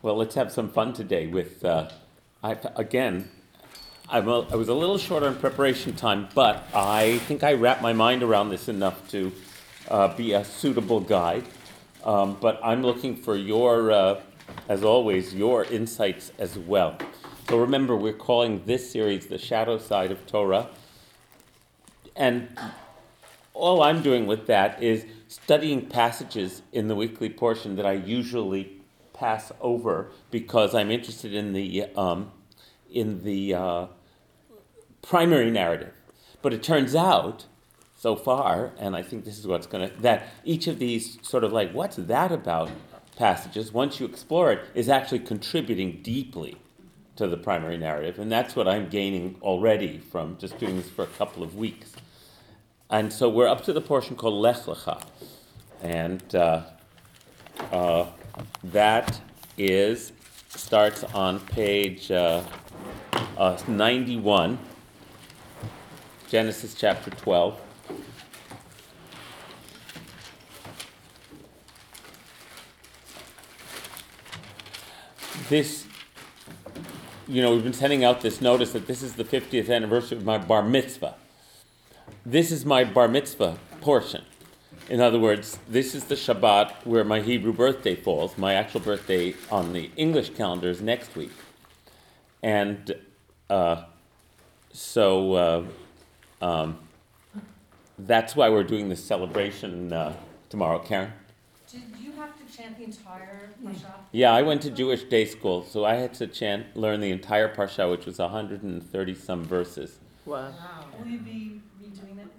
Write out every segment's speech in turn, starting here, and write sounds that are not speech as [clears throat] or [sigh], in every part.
Well, let's have some fun today with, uh, I, again, I'm a, I was a little short on preparation time, but I think I wrapped my mind around this enough to uh, be a suitable guide. Um, but I'm looking for your, uh, as always, your insights as well. So remember, we're calling this series The Shadow Side of Torah. And all I'm doing with that is studying passages in the weekly portion that I usually pass over because I'm interested in the um, in the uh, primary narrative. But it turns out, so far, and I think this is what's going to that each of these sort of like what's that about passages, once you explore it, is actually contributing deeply to the primary narrative, and that's what I'm gaining already from just doing this for a couple of weeks. And so we're up to the portion called Lech Lecha, and uh, uh, that is starts on page uh, uh, 91, Genesis chapter 12. This, you know, we've been sending out this notice that this is the 50th anniversary of my bar mitzvah. This is my bar mitzvah portion. In other words, this is the Shabbat where my Hebrew birthday falls. My actual birthday on the English calendar is next week. And uh, so uh, um, that's why we're doing this celebration uh, tomorrow, Karen. Did you have to chant the entire Parsha? Yeah, I went to Jewish day school, so I had to chant, learn the entire Parsha, which was 130 some verses. Wow. Will you be redoing that?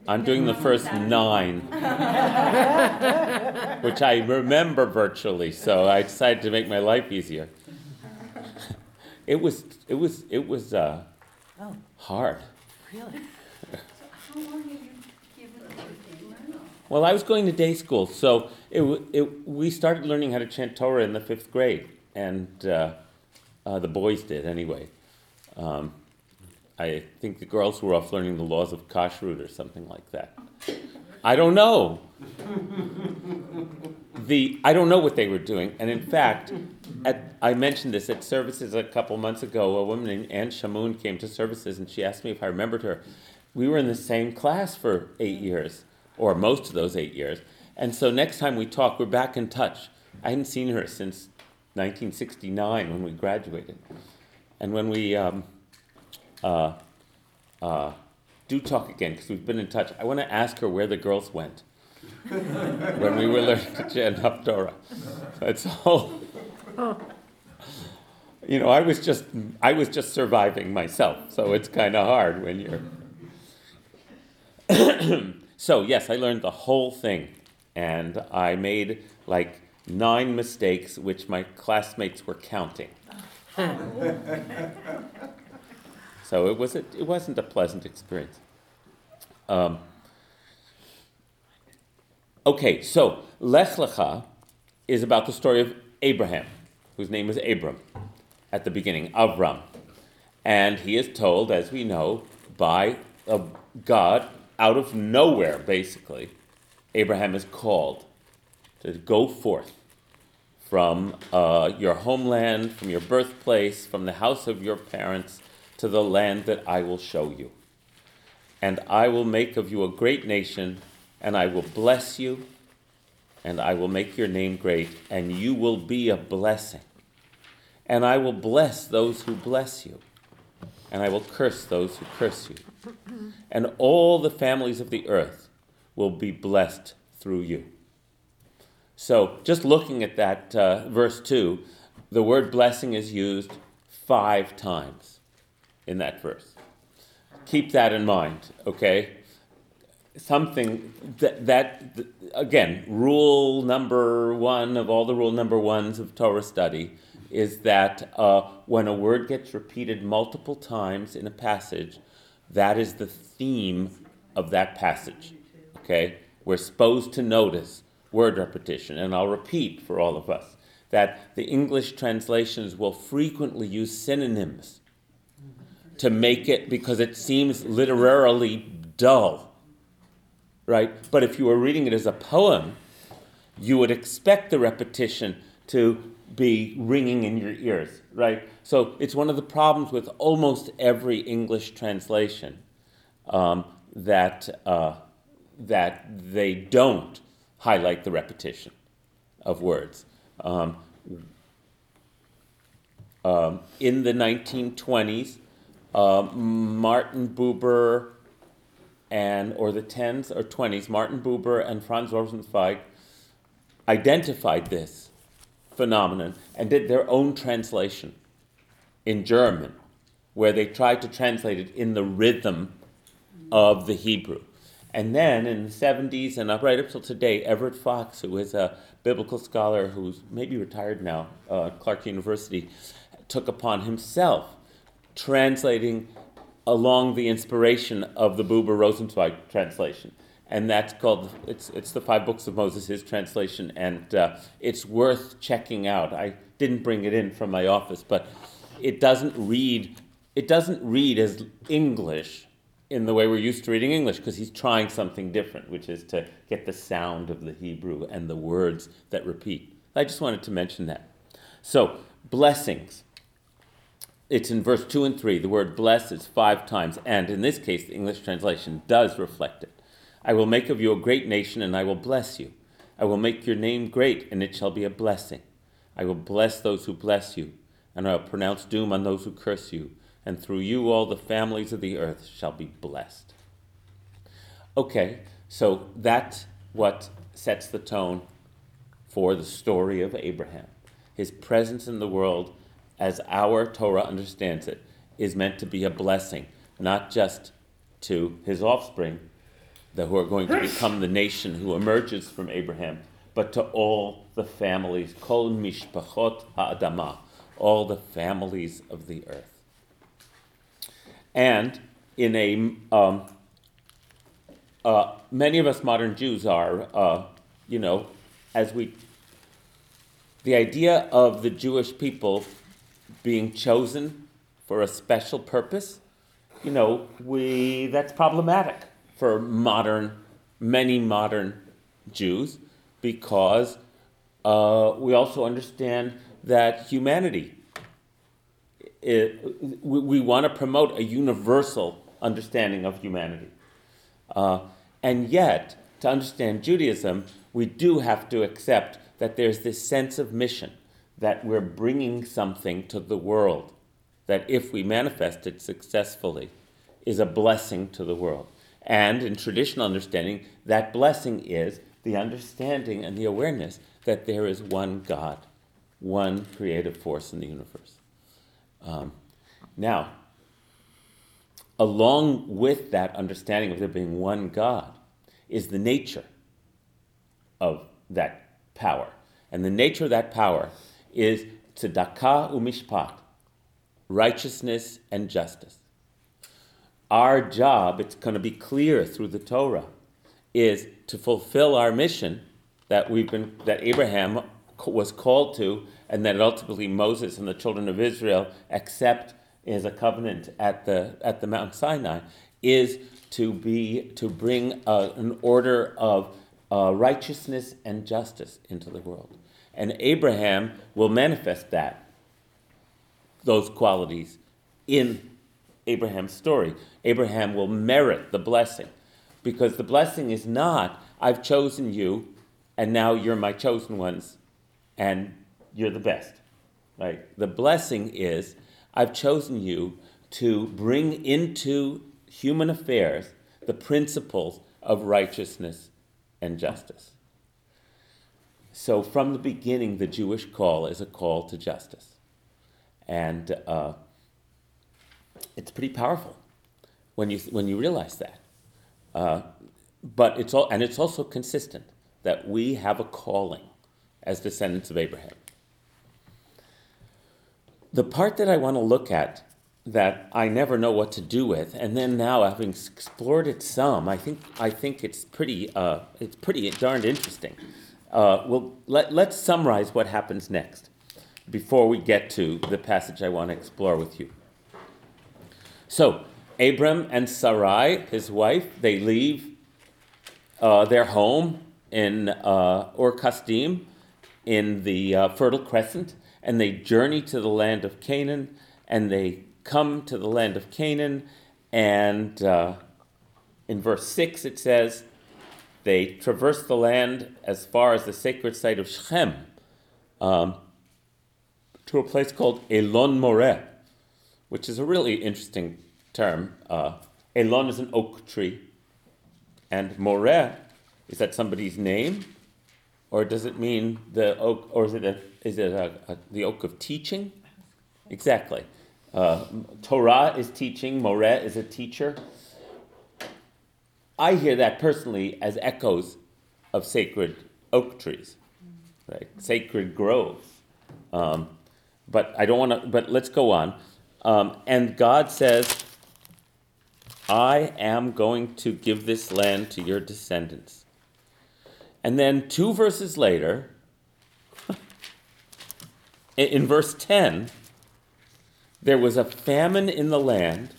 I'm doing the first nine, which I remember virtually, so I decided to make my life easier. [laughs] It was, it was, it was uh, Oh, hard. really? How long did you give it to learn? Well, I was going to day school, so it, w- it, we started learning how to chant Torah in the fifth grade, and uh, uh, the boys did anyway. Um, I think the girls were off learning the laws of kashrut or something like that. I don't know. The I don't know what they were doing, and in fact, at, I mentioned this at services a couple months ago. A woman named Anne Shamoun came to services, and she asked me if I remembered her. We were in the same class for eight years, or most of those eight years, and so next time we talk, we're back in touch. I hadn't seen her since 1969 when we graduated, and when we um, uh, uh, do talk again, because we've been in touch, I want to ask her where the girls went [laughs] when we were learning to chant Haftorah. That's all. You know, I was just I was just surviving myself, so it's kind of hard when you're. [clears throat] so yes, I learned the whole thing, and I made like nine mistakes, which my classmates were counting. [laughs] so it was a, it wasn't a pleasant experience. Um, Okay, so Lech Lecha is about the story of Abraham, whose name is Abram at the beginning, Avram. And he is told, as we know, by a God out of nowhere, basically, Abraham is called to go forth from uh, your homeland, from your birthplace, from the house of your parents, to the land that I will show you. And I will make of you a great nation and I will bless you, and I will make your name great, and you will be a blessing. And I will bless those who bless you, and I will curse those who curse you. And all the families of the earth will be blessed through you. So, just looking at that uh, verse 2, the word blessing is used five times in that verse. Keep that in mind, okay? something that, that again rule number one of all the rule number ones of torah study is that uh, when a word gets repeated multiple times in a passage that is the theme of that passage okay we're supposed to notice word repetition and i'll repeat for all of us that the english translations will frequently use synonyms to make it because it seems literarily dull right? But if you were reading it as a poem, you would expect the repetition to be ringing in your ears, right? So it's one of the problems with almost every English translation um, that, uh, that they don't highlight the repetition of words. Um, um, in the 1920s, uh, Martin Buber and, or the 10s or 20s, Martin Buber and Franz Rosenzweig identified this phenomenon and did their own translation in German, where they tried to translate it in the rhythm of the Hebrew. And then in the 70s and up right up till today, Everett Fox, who is a biblical scholar who's maybe retired now uh, Clark University, took upon himself translating along the inspiration of the Buber Rosenzweig translation. And that's called, it's, it's the Five Books of Moses, his translation, and uh, it's worth checking out. I didn't bring it in from my office, but it doesn't read, it doesn't read as English in the way we're used to reading English because he's trying something different, which is to get the sound of the Hebrew and the words that repeat. I just wanted to mention that. So, blessings. It's in verse 2 and 3. The word bless is five times, and in this case, the English translation does reflect it. I will make of you a great nation, and I will bless you. I will make your name great, and it shall be a blessing. I will bless those who bless you, and I will pronounce doom on those who curse you and through you all the families of the earth shall be blessed. Okay, so that's what sets the tone for the story of Abraham. His presence in the world, as our Torah understands it, is meant to be a blessing, not just to his offspring, who are going to become the nation who emerges from Abraham, but to all the families, kol mishpachot ha'adamah, all the families of the earth. And in a, um, uh, many of us modern Jews are, uh, you know, as we, the idea of the Jewish people being chosen for a special purpose, you know, we, that's problematic for modern, many modern Jews because uh, we also understand that humanity it, we, we want to promote a universal understanding of humanity. Uh, and yet, to understand Judaism, we do have to accept that there's this sense of mission, that we're bringing something to the world, that if we manifest it successfully, is a blessing to the world. And in traditional understanding, that blessing is the understanding and the awareness that there is one God, one creative force in the universe. Um, now, along with that understanding of there being one God is the nature of that power. And the nature of that power is tzedakah umishpat, righteousness and justice. Our job, it's going to be clear through the Torah, is to fulfill our mission that we've been that Abraham was called to and that ultimately Moses and the children of Israel accept as a covenant at the, at the Mount Sinai, is to be to bring uh, an order of uh, righteousness and justice into the world. And Abraham will manifest that, those qualities in Abraham's story. Abraham will merit the blessing because the blessing is not, I've chosen you and now you're my chosen ones and you're the best. Right? The blessing is I've chosen you to bring into human affairs the principles of righteousness and justice. So, from the beginning, the Jewish call is a call to justice. And uh, it's pretty powerful when you, when you realize that. Uh, but it's all, and it's also consistent that we have a calling as descendants of Abraham. The part that I want to look at that I never know what to do with, and then now having explored it some, I think I think it's pretty uh, it's pretty darned interesting. Uh, well, let, let's summarize what happens next before we get to the passage I want to explore with you. So, Abram and Sarai, his wife, they leave uh, their home in uh, Ur Kasdim in the uh, Fertile Crescent, and they journey to the land of Canaan, and they come to the land of Canaan, and uh, in verse 6 it says, they traverse the land as far as the sacred site of Shechem um, to a place called Elon Moreh, which is a really interesting term. Uh, Elon is an oak tree, and Moreh is that somebody's name, or does it mean the oak, or is it a, is it a, a, the oak of teaching? Exactly. Uh, Torah is teaching. Moreh is a teacher. I hear that personally as echoes of sacred oak trees, right? Sacred groves. Um, but I don't want to. But let's go on. Um, and God says, "I am going to give this land to your descendants." And then two verses later, [laughs] in, verse ten, there was a famine in the land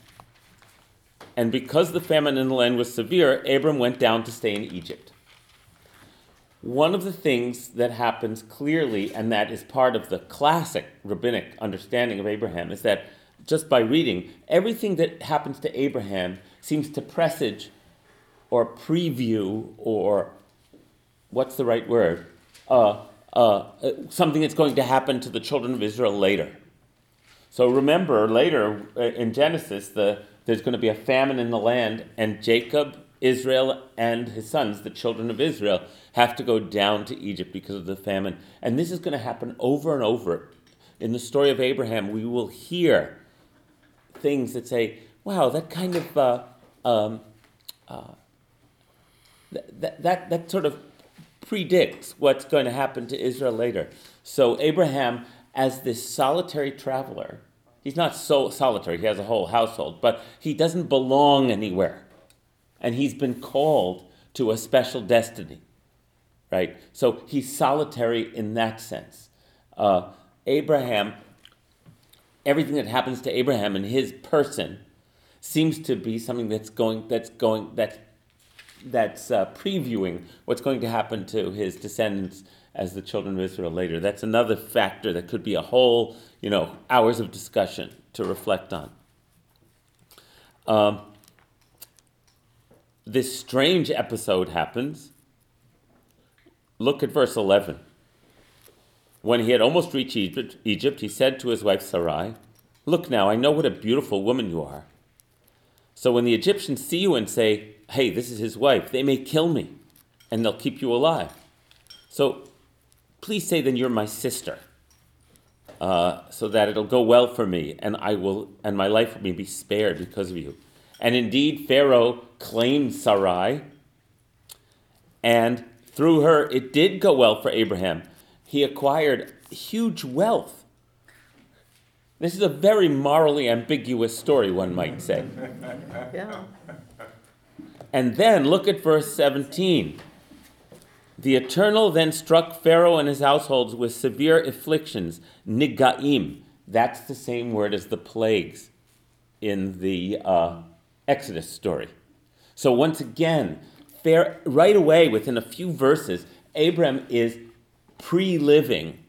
and because the famine in the land was severe, Abram went down to stay in Egypt. One of the things that happens clearly, and that is part of the classic rabbinic understanding of Abraham, is that just by reading, everything that happens to Abraham seems to presage or preview or what's the right word? Uh, uh, something that's going to happen to the children of Israel later. So remember, later uh, in Genesis, the there's going to be a famine in the land, and Jacob, Israel, and his sons, the children of Israel, have to go down to Egypt because of the famine. And this is going to happen over and over. In the story of Abraham, we will hear things that say, wow, that kind of, uh, um, uh, that, that, that sort of predicts what's going to happen to Israel later. So Abraham, as this solitary traveler, He's not so solitary, he has a whole household, but he doesn't belong anywhere. And he's been called to a special destiny, right? So he's solitary in that sense. Uh, Abraham, everything that happens to Abraham and his person seems to be something that's going, that's going, that's, that's uh, previewing what's going to happen to his descendants as the children of Israel later. That's another factor that could be a whole, you know, hours of discussion to reflect on. Um, this strange episode happens. Look at verse 11. When he had almost reached Egypt, Egypt, he said to his wife Sarai, Look now, I know what a beautiful woman you are. So when the Egyptians see you and say, Hey, this is his wife, they may kill me and they'll keep you alive. So please say then you're my sister, uh, so that it'll go well for me, and I will, and my life will be spared because of you. And indeed, Pharaoh claimed Sarai, and through her it did go well for Abraham. He acquired huge wealth. This is a very morally ambiguous story, one might say. [laughs] Yeah. And then look at verse 17. The Eternal then struck Pharaoh and his households with severe afflictions, nigaim. That's the same word as the plagues in the uh, Exodus story. So once again, right away, within a few verses, Abram is pre-living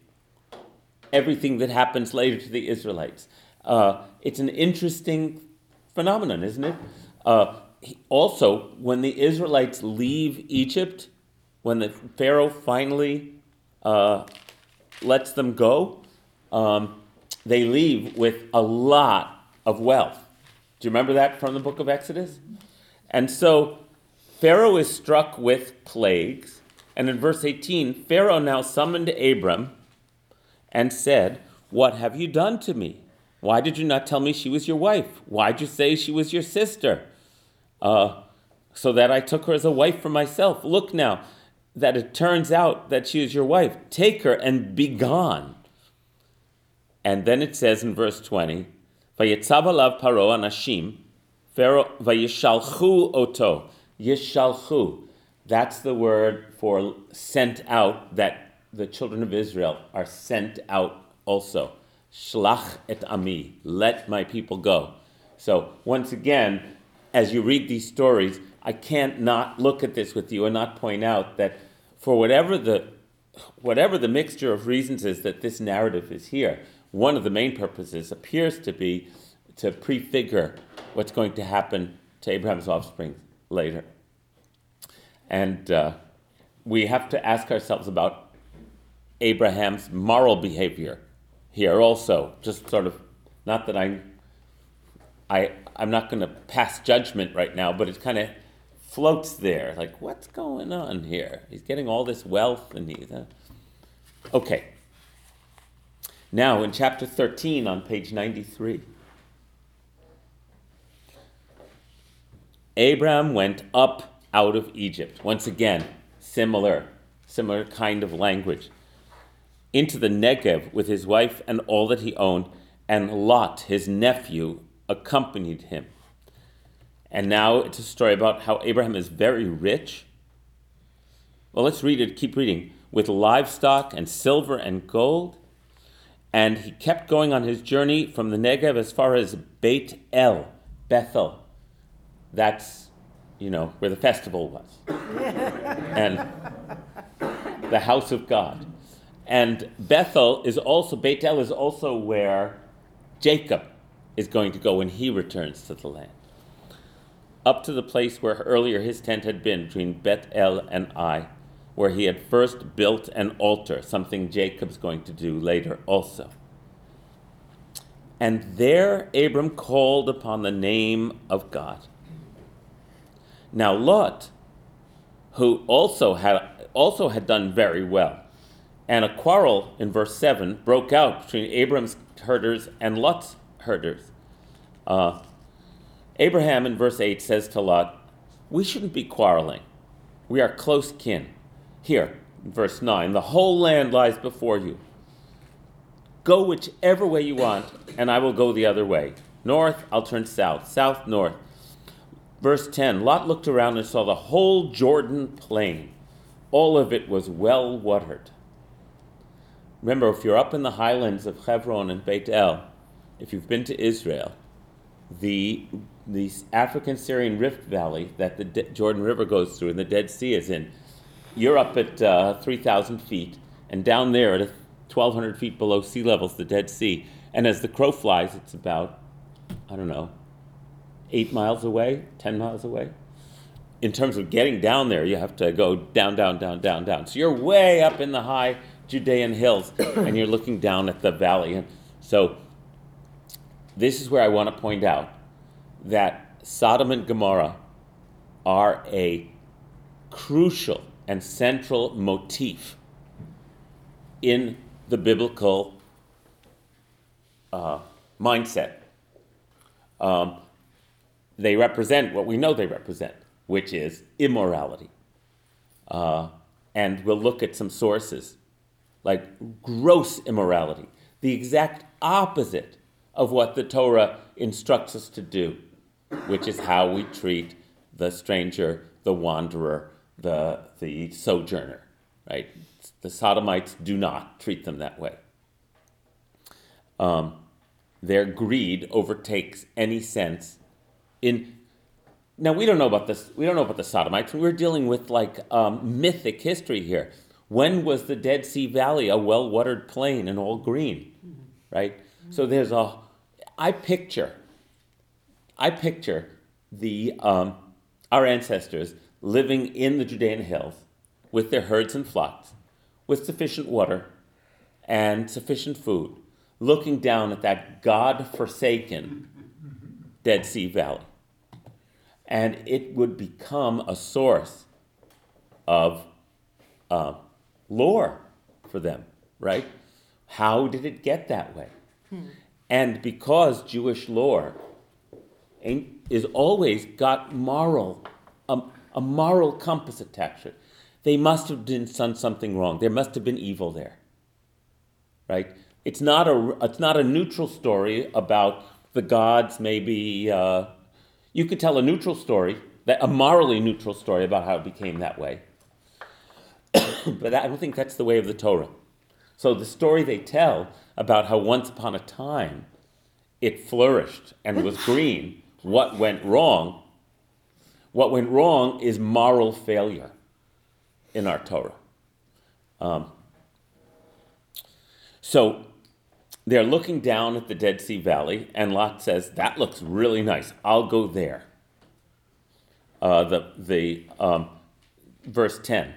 everything that happens later to the Israelites. Uh, it's an interesting phenomenon, isn't it? Uh, also, when the Israelites leave Egypt, when the Pharaoh finally uh, lets them go, um, they leave with a lot of wealth. Do you remember that from the book of Exodus? And so Pharaoh is struck with plagues. And in verse 18, Pharaoh now summoned Abram and said, What have you done to me? Why did you not tell me she was your wife? Why did you say she was your sister? Uh, so that I took her as a wife for myself. Look now, that it turns out that she is your wife. Take her and be gone. And then it says in verse 20, Vayetzav alav paro anashim, vayishalchu oto. Yishalchu. That's the word for sent out, that the children of Israel are sent out also. Shlach et ami. Let my people go. So once again, as you read these stories, I can't not look at this with you and not point out that for whatever the whatever the mixture of reasons is that this narrative is here, one of the main purposes appears to be to prefigure what's going to happen to Abraham's offspring later. And uh, we have to ask ourselves about Abraham's moral behavior here also. Just sort of, not that I'm, I, I'm not going to pass judgment right now, but it kind of floats there. Like, what's going on here? He's getting all this wealth and he's. Uh, okay. Now, in chapter 13 on page 93. Abraham went up out of Egypt. Once again, similar, similar kind of language. Into the Negev with his wife and all that he owned, and Lot, his nephew, accompanied him. And now it's a story about how Abraham is very rich. Well, let's read it, keep reading. With livestock and silver and gold. And he kept going on his journey from the Negev as far as Beit El, Bethel, that's, you know, where the festival was. [laughs] and the house of God. And Bethel is also, Beit Bethel is also where Jacob is going to go when he returns to the land. Up to the place where earlier his tent had been, between Bethel and Ai, where he had first built an altar, something Jacob's going to do later also. And there Abram called upon the name of God. Now Lot, who also had also had done very well, and a quarrel in verse seven broke out between Abram's herders and Lot's herders. Uh, Abraham in verse eight says to Lot, "We shouldn't be quarreling. We are close kin." Here, verse nine, the whole land lies before you. Go whichever way you want, and I will go the other way. North, I'll turn south. South, north. Verse 10 Lot looked around and saw the whole Jordan plain. All of it was well watered. Remember, if you're up in the highlands of Hebron and Beit El, if you've been to Israel, the, the African Syrian Rift Valley that the De- Jordan River goes through and the Dead Sea is in, you're up at uh, 3,000 feet, and down there at 1,200 feet below sea level is the Dead Sea. And as the crow flies, it's about, I don't know, eight miles away, 10 miles away. In terms of getting down there, you have to go down, down, down, down, down. So you're way up in the high Judean hills [coughs] and you're looking down at the valley. And so this is where I want to point out that Sodom and Gomorrah are a crucial and central motif in the biblical uh, mindset. Um, they represent what we know they represent, which is immorality. Uh, and we'll look at some sources like gross immorality, the exact opposite of what the Torah instructs us to do, which is how we treat the stranger, the wanderer, the, the sojourner, right? The Sodomites do not treat them that way. Um, their greed overtakes any sense in now we don't know about this. We don't know about the Sodomites. We're dealing with like um, mythic history here. When was the Dead Sea Valley a well-watered plain and all green, mm-hmm. right? Mm-hmm. So there's a. I picture. I picture the um, our ancestors living in the Judean hills with their herds and flocks, with sufficient water and sufficient food, looking down at that God-forsaken Dead Sea Valley and it would become a source of uh, lore for them, right? How did it get that way? Hmm. And because Jewish lore is always got moral, um, a moral compass attached to it, they must have done something wrong. There must have been evil there, right? It's not a, it's not a neutral story about the gods maybe uh, you could tell a neutral story, a morally neutral story about how it became that way. [coughs] but I don't think that's the way of the Torah. So the story they tell about how once upon a time it flourished and was [laughs] green, what went wrong, what went wrong is moral failure in our Torah. Um, So they're looking down at the Dead Sea Valley, and Lot says, That looks really nice. I'll go there. Uh, the the um, verse 10.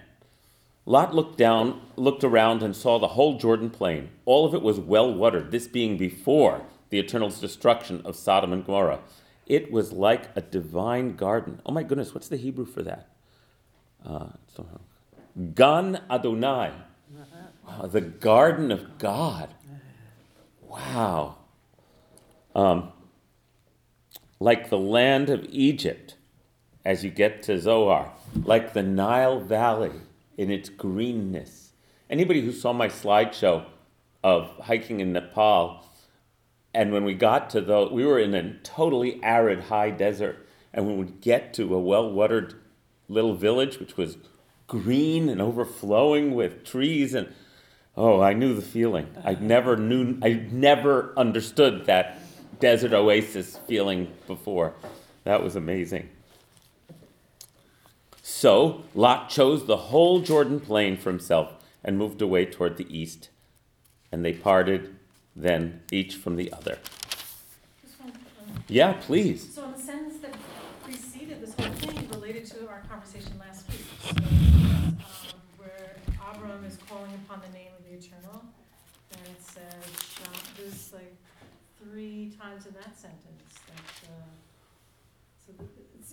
Lot looked down, looked around, and saw the whole Jordan plain. All of it was well watered, this being before the eternal destruction of Sodom and Gomorrah. It was like a divine garden. Oh my goodness, what's the Hebrew for that? Uh, Gan Adonai, uh, the garden of God. Wow. Um, like the land of Egypt as you get to Zoar, like the Nile Valley in its greenness. Anybody who saw my slideshow of hiking in Nepal, and when we got to the, we were in a totally arid high desert, and when we get to a well-watered little village, which was green and overflowing with trees, and oh, I knew the feeling. I never knew, I never understood that desert oasis feeling before. That was amazing. So Lot chose the whole Jordan plain for himself and moved away toward the east. And they parted then each from the other. Yeah, please. So in the sentence that preceded this whole thing related to our conversation last week, so, um, where Abram is calling upon the name of the Eternal, and it says, Sham, there's like three times in that sentence, that, uh, so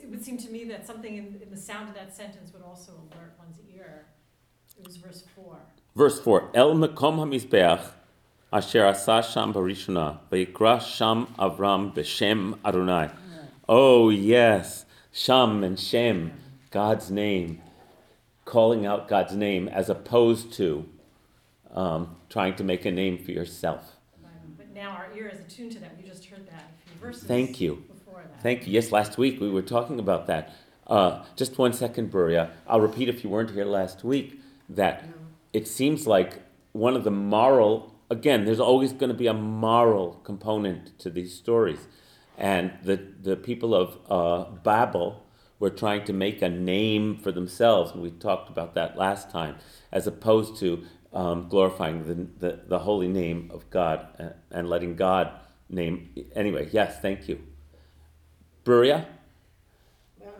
it would seem to me that something in, in the sound of that sentence would also alert one's ear. It was verse four. Verse 4 El Mekom HaMizbeach Asher Asa Sham Barishona Vayikra Sham Avram Beshem Adonai. Oh, yes, Sham and Shem, God's name, calling out God's name as opposed to um, trying to make a name for yourself. But now our ear is attuned to that, we just heard that a few verses Thank you. before that. Thank you. Yes, last week we were talking about that. Uh, just one second, Bruria. I'll repeat if you weren't here last week that it seems like one of the moral, again, there's always going to be a moral component to these stories. And the, the people of uh, Babel were trying to make a name for themselves, and we talked about that last time, as opposed to um, glorifying the, the, the holy name of God uh, and letting God name. Anyway, yes, thank you. Bruria? Well,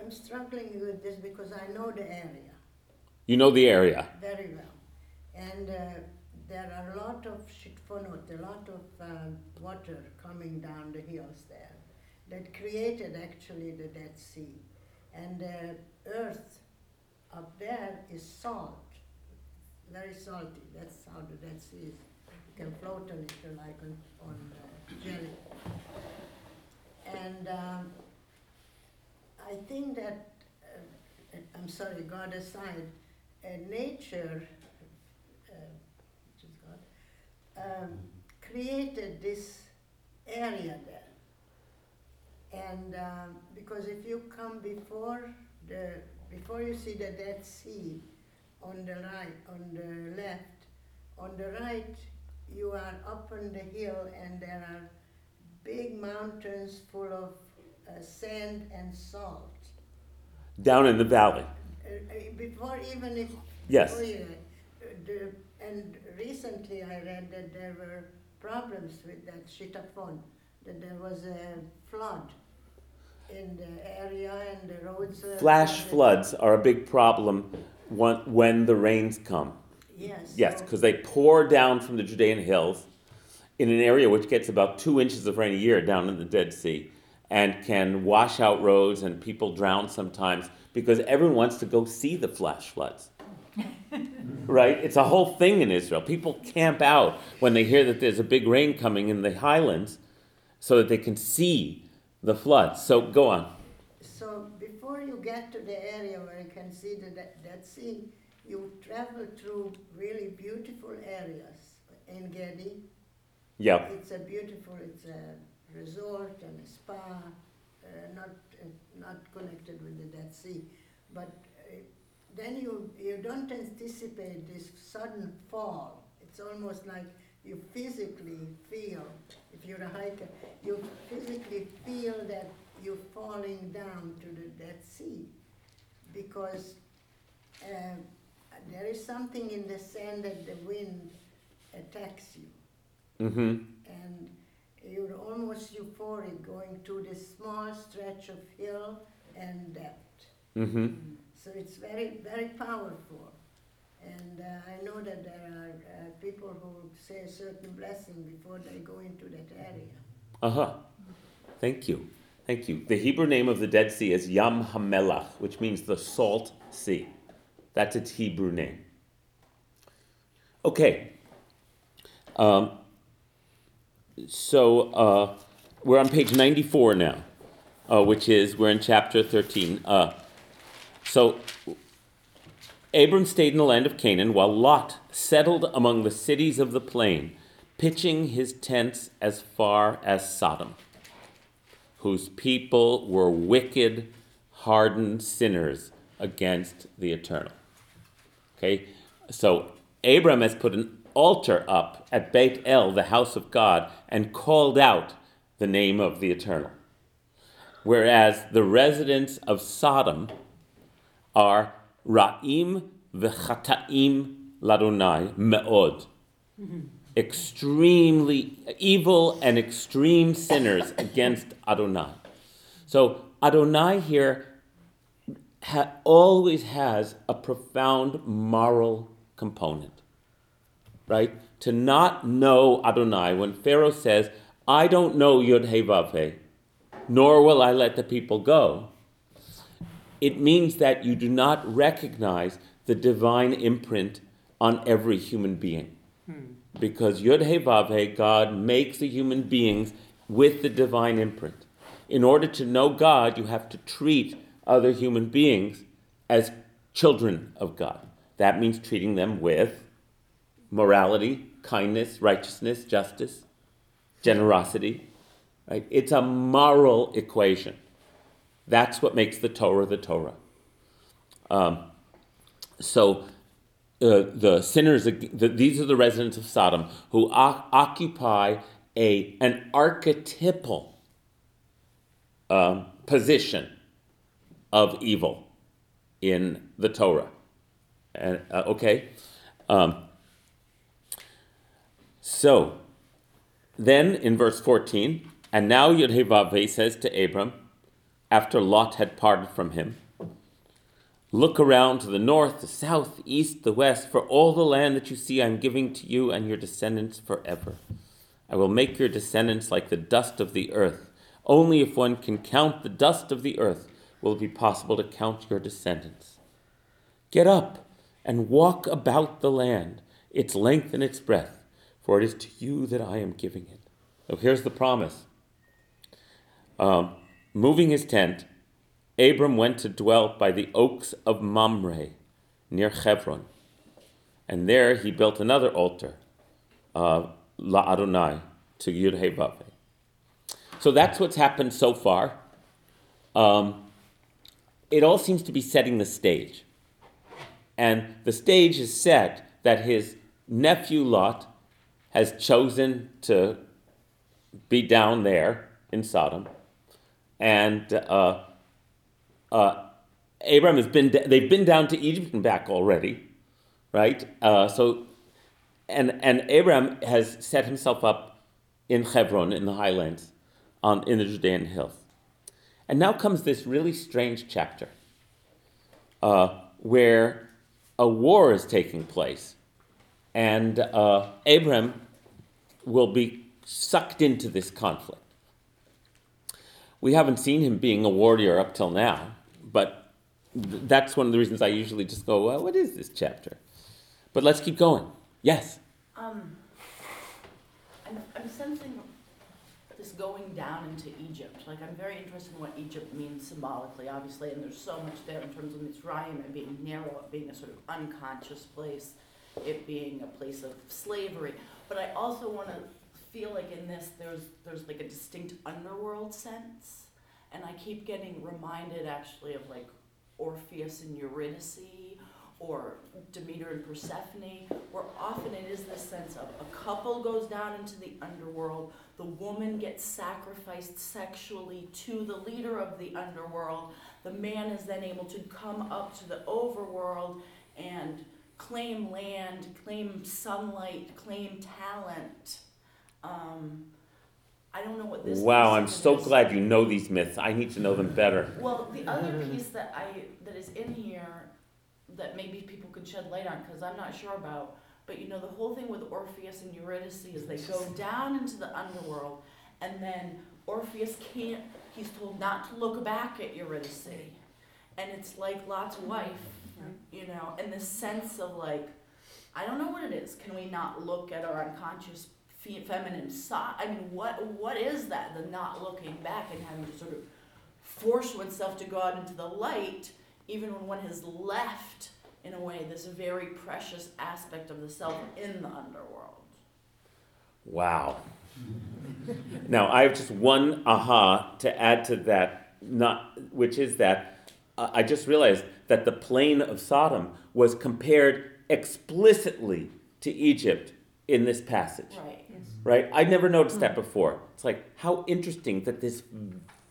I'm struggling with this because I know the area You know the area. very well. And uh, there are a lot of shitfonot, a lot of um, water coming down the hills there that created actually the Dead Sea. And the earth up there is salt, very salty. That's how the Dead Sea is. You can float on it if you like on, on uh, jelly. And um, I think that, uh, I'm sorry, God aside, uh, nature, uh, which is God, um, created this area there. And um, because if you come before the, before you see the Dead Sea on the right, on the left, on the right, you are up on the hill and there are big mountains full of uh, sand and salt. Down in the valley. Uh, uh, before even if Yes. before uh, the, and recently I read that there were problems with that Shitafon, that there was a flood in the area and the roads Flash floods are a big problem when, when the rains come. Yes. Yes, so- because they pour down from the Judean hills in an area which gets about two inches of rain a year down in the Dead Sea and can wash out roads and people drown sometimes because everyone wants to go see the flash floods. [laughs] right? It's a whole thing in Israel. People camp out when they hear that there's a big rain coming in the highlands so that they can see the floods. So go on. So before you get to the area where you can see the Dead Sea, you travel through really beautiful areas Ein Gedi. Yeah. It's a beautiful, it's a resort and a spa, uh, not, uh, not connected with the Dead Sea. But then you, you don't anticipate this sudden fall. It's almost like you physically feel, if you're a hiker, you physically feel that you're falling down to the Dead Sea. Because uh, there is something in the sand that the wind attacks you. Mm-hmm. And you're almost euphoric going to this small stretch of hill and depth. Mm-hmm. So it's very, very powerful. And uh, I know that there are uh, people who say a certain blessing before they go into that area. Uh-huh. Thank you. Thank you. The Hebrew name of the Dead Sea is Yam Hamelach, which means the salt sea. That's its Hebrew name. Okay. Um, so uh, we're on page 94 now, uh, which is, we're in chapter 13. Uh, so Abram stayed in the land of Canaan while Lot settled among the cities of the plain, pitching his tents as far as Sodom, whose people were wicked, hardened sinners against the eternal. Okay, so Abram has put an altar up at Beit El, the house of God, and called out the name of the eternal. Whereas the residents of Sodom are Ra'im v'chataim ladonai me'od. Extremely evil and extreme sinners against Adonai. So Adonai here ha- always has a profound moral component, right? To not know Adonai, when Pharaoh says, I don't know Yod He Vav He, nor will I let the people go, it means that you do not recognize the divine imprint on every human being. Hmm. Because Yod He Vav He, God makes the human beings with the divine imprint. In order to know God, you have to treat other human beings as children of God. That means treating them with morality, kindness, righteousness, justice, generosity. Right? It's a moral equation. That's what makes the Torah the Torah. Um, so uh, the sinners, the, these are the residents of Sodom who o- occupy a, an archetypal um, position of evil in the Torah. And, uh, okay? Um, so, then in verse 14, and now Yudhevavhe says to Abram, after Lot had parted from him, Look around to the north, the south, the east, the west, for all the land that you see I am giving to you and your descendants forever. I will make your descendants like the dust of the earth. Only if one can count the dust of the earth will it be possible to count your descendants. Get up and walk about the land, its length and its breadth, for it is to you that I am giving it. So here's the promise. Um, moving his tent, Abram went to dwell by the oaks of Mamre, near Hebron. And there he built another altar, uh, La Adonai, to Yud So that's what's happened so far. Um, it all seems to be setting the stage. And the stage is set that his nephew Lot has chosen to be down there in Sodom. And uh, uh, Abraham has been, they've been down to Egypt and back already, right? Uh, so, and, and Abraham has set himself up in Hebron, in the highlands, on, in the Judean hills. And now comes this really strange chapter uh, where a war is taking place, and uh, Abraham will be sucked into this conflict. We haven't seen him being a warrior up till now, but th- that's one of the reasons I usually just go, well, what is this chapter? But let's keep going. Yes? Um, I'm, I'm sensing this going down into Egypt. Like, I'm very interested in what Egypt means symbolically, obviously, and there's so much there in terms of Mitzrayim and being narrow, it being a sort of unconscious place, it being a place of slavery. But I also want to feel like in this, there's there's like a distinct underworld sense, and I keep getting reminded actually of like Orpheus and Eurydice or Demeter and Persephone, where often it is this sense of a couple goes down into the underworld, the woman gets sacrificed sexually to the leader of the underworld, the man is then able to come up to the overworld and claim land, claim sunlight, claim talent. Um, I don't know what this. Wow, I'm of so is. glad you know these myths. I need to know them better. Well, the other piece that I, that is in here, that maybe people could shed light on, cause I'm not sure about, but you know, the whole thing with Orpheus and Eurydice is they go down into the underworld, and then Orpheus can't, he's told not to look back at Eurydice. And it's like Lot's wife, you know, and the sense of like, I don't know what it is, can we not look at our unconscious fe- feminine side? I mean, what, what is that, the not looking back and having to sort of force oneself to go out into the light, even when one has left, in a way, this very precious aspect of the self in the underworld. Wow. now, I have just one aha to add to that, not, which is that uh, I just realized that the plain of Sodom was compared explicitly to Egypt in this passage. Right. Right? I'd never noticed that before. It's like how interesting that this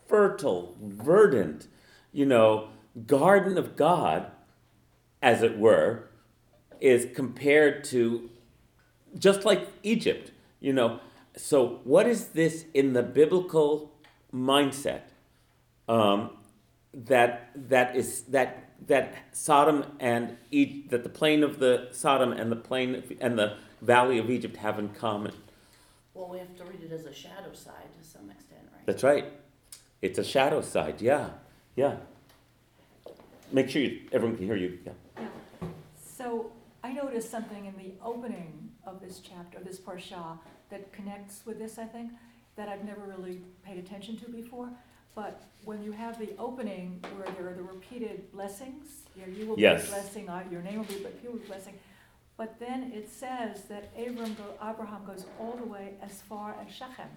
fertile, verdant, you know, garden of God, as it were, is compared to just like Egypt, you know. So, what is this in the biblical mindset um, that that is that that Sodom and e- that the plain of the Sodom and the plain of, and the valley of Egypt have in common? Well, we have to read it as a shadow side to some extent, right? That's right. It's a shadow side. Yeah, yeah. Make sure you, everyone can hear you. Yeah. So I noticed something in the opening of this chapter, this parsha, that connects with this, I think, that I've never really paid attention to before. But when you have the opening where there are the repeated blessings, you know, you will be a Yes. blessing, I- your name will be, but you will be a blessing. But then it says that Abram go, Abraham goes all the way as far as Shechem.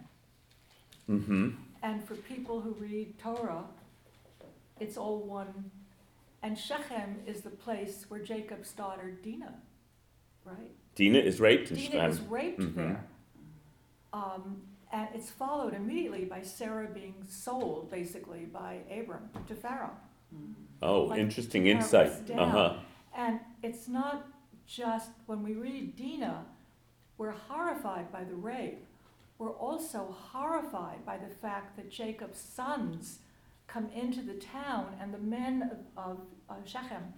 Mm-hmm. And for people who read Torah, it's all one. And Shechem is the place where Jacob's daughter Dinah, right? Dina is raped in Dinah is Shechem. raped Mhm. there. Um, and it's followed immediately by Sarah being sold, basically, by Abram to Pharaoh. Oh, Like, interesting insight. Uh huh. And it's not just when we read Dinah, we're horrified by the rape. We're also horrified by the fact that Jacob's sons come into the town and the men of, of, of Shechem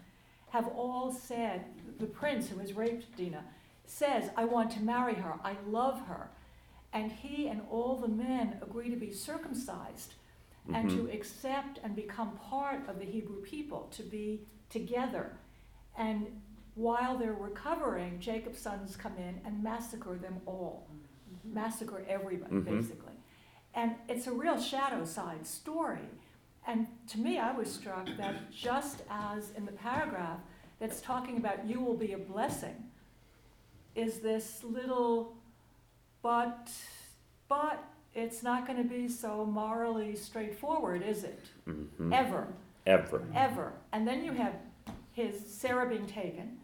have all said, the prince who has raped Dinah says, I want to marry her, I love her. And he and all the men agree to be circumcised and to mm-hmm. accept and become part of the Hebrew people, to be together. And while they're recovering, Jacob's sons come in and massacre them all, massacre everybody, Mhm. basically. And it's a real shadow side story. And to me, I was struck that just as in the paragraph that's talking about you will be a blessing, is this little, but, but it's not going to be so morally straightforward, is it? hmm Ever Ever. ever. And then you have his Sarah being taken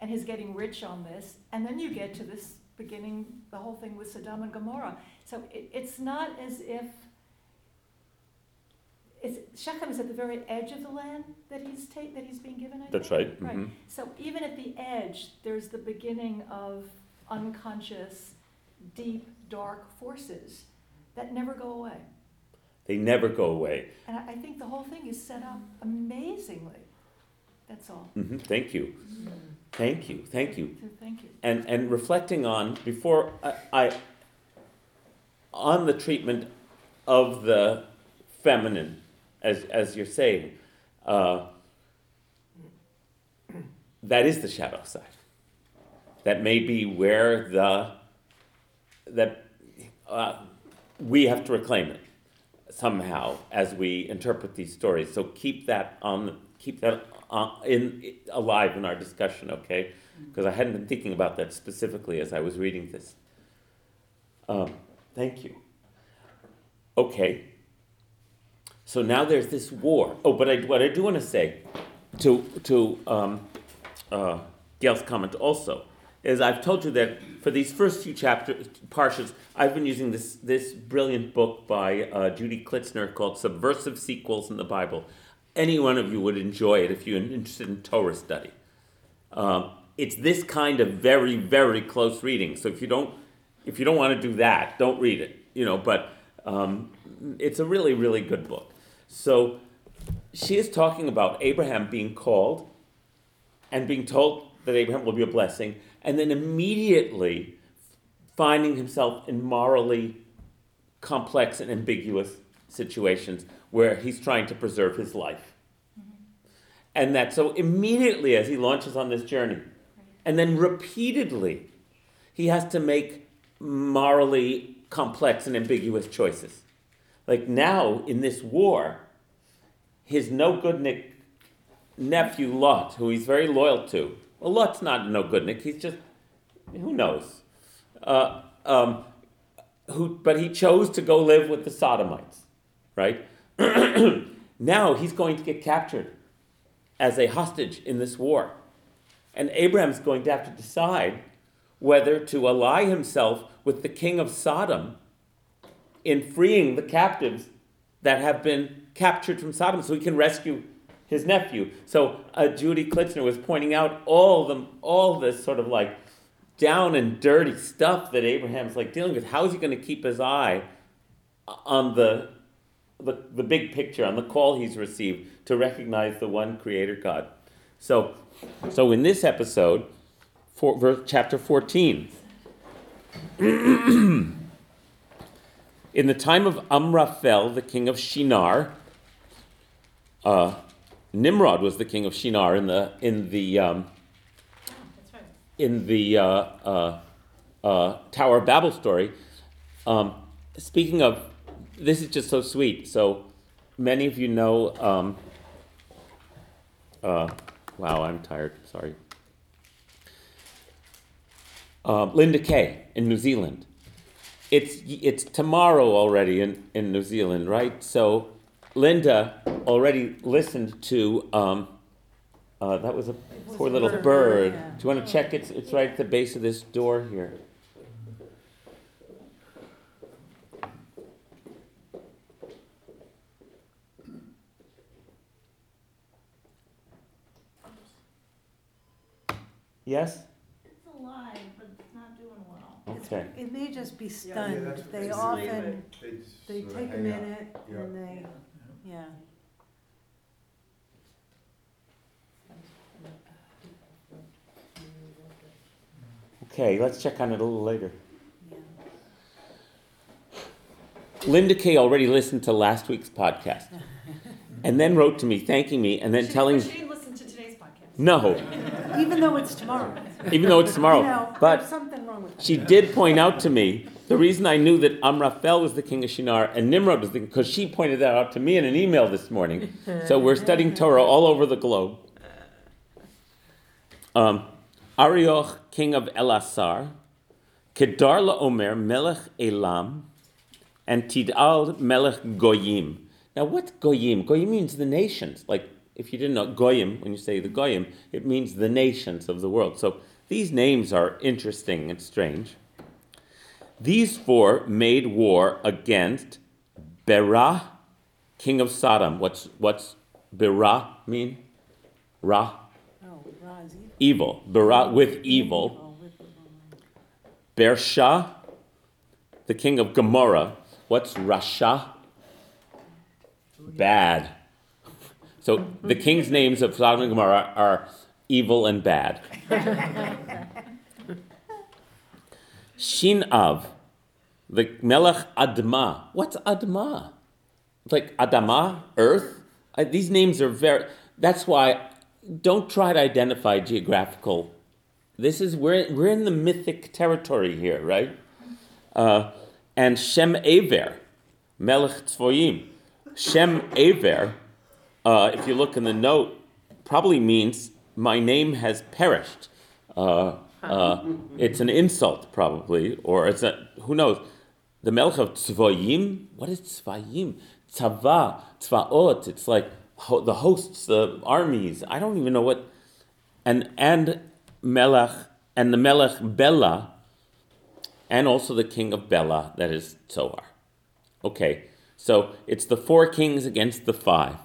and his getting rich on this, and then you get to this beginning, the whole thing with Sodom and Gomorrah. So it, it's not as if it's, Shechem is at the very edge of the land that he's ta- that he's being given. I That's think? right. Right. hmm So even at the edge, there's the beginning of unconscious, deep, dark forces that never go away. They never go away. And I, I think the whole thing is set up amazingly. That's all. hmm Thank you. Thank you. Thank you. Thank you. and and reflecting on before I, I on the treatment of the feminine as as you're saying uh, that is the shadow side that may be where the that uh, we have to reclaim it somehow as we interpret these stories so keep that on keep that uh, in alive in our discussion okay because I hadn't been thinking about that specifically as I was reading this. Um, thank you. Okay. So now there's this war. Oh, but I, what I do want to say to to um, uh, Gail's comment also is I've told you that for these first few chapters, parshas, I've been using this this brilliant book by uh, Judy Klitsner called "Subversive Sequels in the Bible." Any one of you would enjoy it if you're interested in Torah study. Um, it's this kind of very, very close reading. So if you don't, if you don't want to do that, don't read it. You know, but um, it's a really, really good book. So she is talking about Abraham being called and being told that Abraham will be a blessing, and then immediately finding himself in morally complex and ambiguous situations where he's trying to preserve his life. And that so immediately as he launches on this journey, and then repeatedly, he has to make morally complex and ambiguous choices. Like now in this war, his no good Nick nephew Lot, who he's very loyal to, well, Lot's not no good Nick, he's just, who knows? Uh, um, who, but he chose to go live with the Sodomites, right? [clears throat] now he's going to get captured as a hostage in this war. And Abraham's going to have to decide whether to ally himself with the king of Sodom in freeing the captives that have been captured from Sodom so he can rescue his nephew. So uh, Judy Klitsner was pointing out all the all this sort of like down and dirty stuff that Abraham's like dealing with. How is he going to keep his eye on the, the the big picture, on the call he's received to recognize the one Creator God? So, so in this episode, for, verse, chapter fourteen. [clears throat] in the time of Amraphel, the king of Shinar, uh, Nimrod was the king of Shinar in the in the um, in the uh, uh, uh, Tower of Babel story. Um, speaking of, this is just so sweet. So many of you know. Um, uh, wow, I'm tired. Sorry. Uh, Linda Kay in New Zealand. It's it's tomorrow already in, in New Zealand, right? So Linda already listened to. Um, uh, that was a poor little bird, bird. yeah. Do you want to check? It's it's right at the base of this door here. Yes. It's alive, but it's not doing well. Okay. It may just be stunned. that's They basically often, They they sort of take a hang out. minute Yeah. and they, yeah. Okay. Let's check on it a little later. yeah. Linda Kay already listened to last week's podcast, [laughs] and then wrote to me thanking me, and then She- telling She didn't listen to today's podcast. No, Even though it's tomorrow. even though it's tomorrow. You know, But something wrong with that. She did point out to me the reason I knew that Amraphel was the king of Shinar and Nimrod was the because she pointed that out to me in an email this morning. So we're studying Torah all over the globe. Um, Arioch, king of Elasar, Kedar Omer, melech Elam, and Tidal, melech Goyim. Now, what's Goyim? Goyim means the nations. Like, if you didn't know Goyim, when you say the Goyim, it means the nations of the world. So these names are interesting and strange. These four made war against Berah, king of Sodom. What's what's Berah mean? Ra, Oh, you- evil. Berah with evil. oh, with the wrong- Bersha, the king of Gomorrah. What's Rasha? Bad. So the king's names of Sodom and Gomorrah are evil and bad. Shinav, the Melech Adma. What's Adma? It's like Adama, earth. I, these names are very. That's why don't try to identify geographical. This is we're we're in the mythic territory here, right? Uh, and Shem Aver, Melech Tzvoyim. Shem Aver, uh, if you look in the note, probably means my name has perished. Uh, uh, it's an insult, probably, or it's a who knows. The Melech of Tzvoyim. What is Tzvayim? Tzava, Tzvaot. It's like ho- the hosts, the armies. I don't even know what. And and Melech and the Melech Bela, and also the king of Bela, that is Zohar. Okay, so it's the four kings against the five.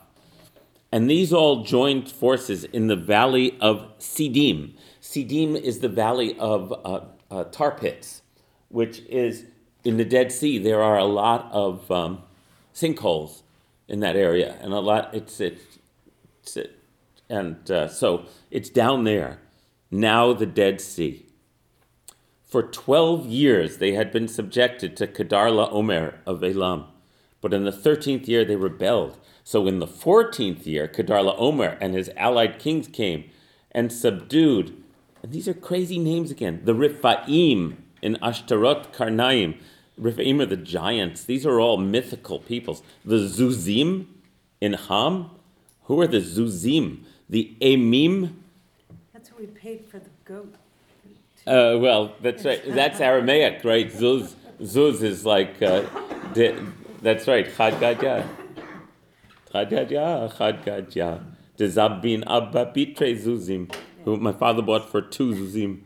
And these all joined forces in the valley of Sidim. Sidim is the valley of uh, uh, tar pits, which is in the Dead Sea. There are a lot of um, sinkholes in that area, and a lot. It's it's, it, and uh, so it's down there. Now the Dead Sea. For twelve years they had been subjected to Kedar Omer of Elam, but in the thirteenth year they rebelled. So in the fourteenth year, Kedar Omer and his allied kings came and subdued. And these are crazy names again. The Riphaim in Ashtarot Karnaim. Riphaim are the giants. These are all mythical peoples. The Zuzim in Ham. Who are the Zuzim? The Emim. That's what we paid for the goat. Uh, well, that's right. That's Aramaic, right? Zuz, Zuz is like, uh, di- that's right. Chad Gadya. Chad Gadya, Chad Gadya. Dezabin Abba Bitre Zuzim, who my father bought for two Zuzim.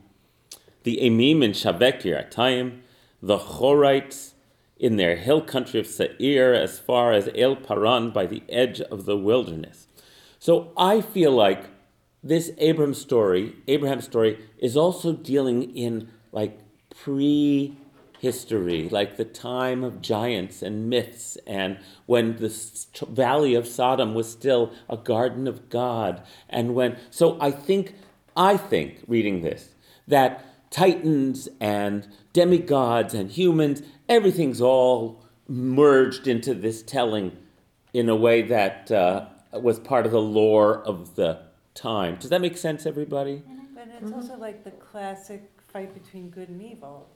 The Emim in Shavek Atayim, the Chorites in their hill country of Seir as far as El Paran by the edge of the wilderness. So I feel like this Abraham story, Abraham story, is also dealing in like pre-history, like the time of giants and myths, and when the valley of Sodom was still a garden of God, and when. So I think, I think, reading this, that titans and demigods and humans, everything's all merged into this telling in a way that uh, was part of the lore of the time. Does that make sense, everybody? But it's also like the classic fight between good and evil.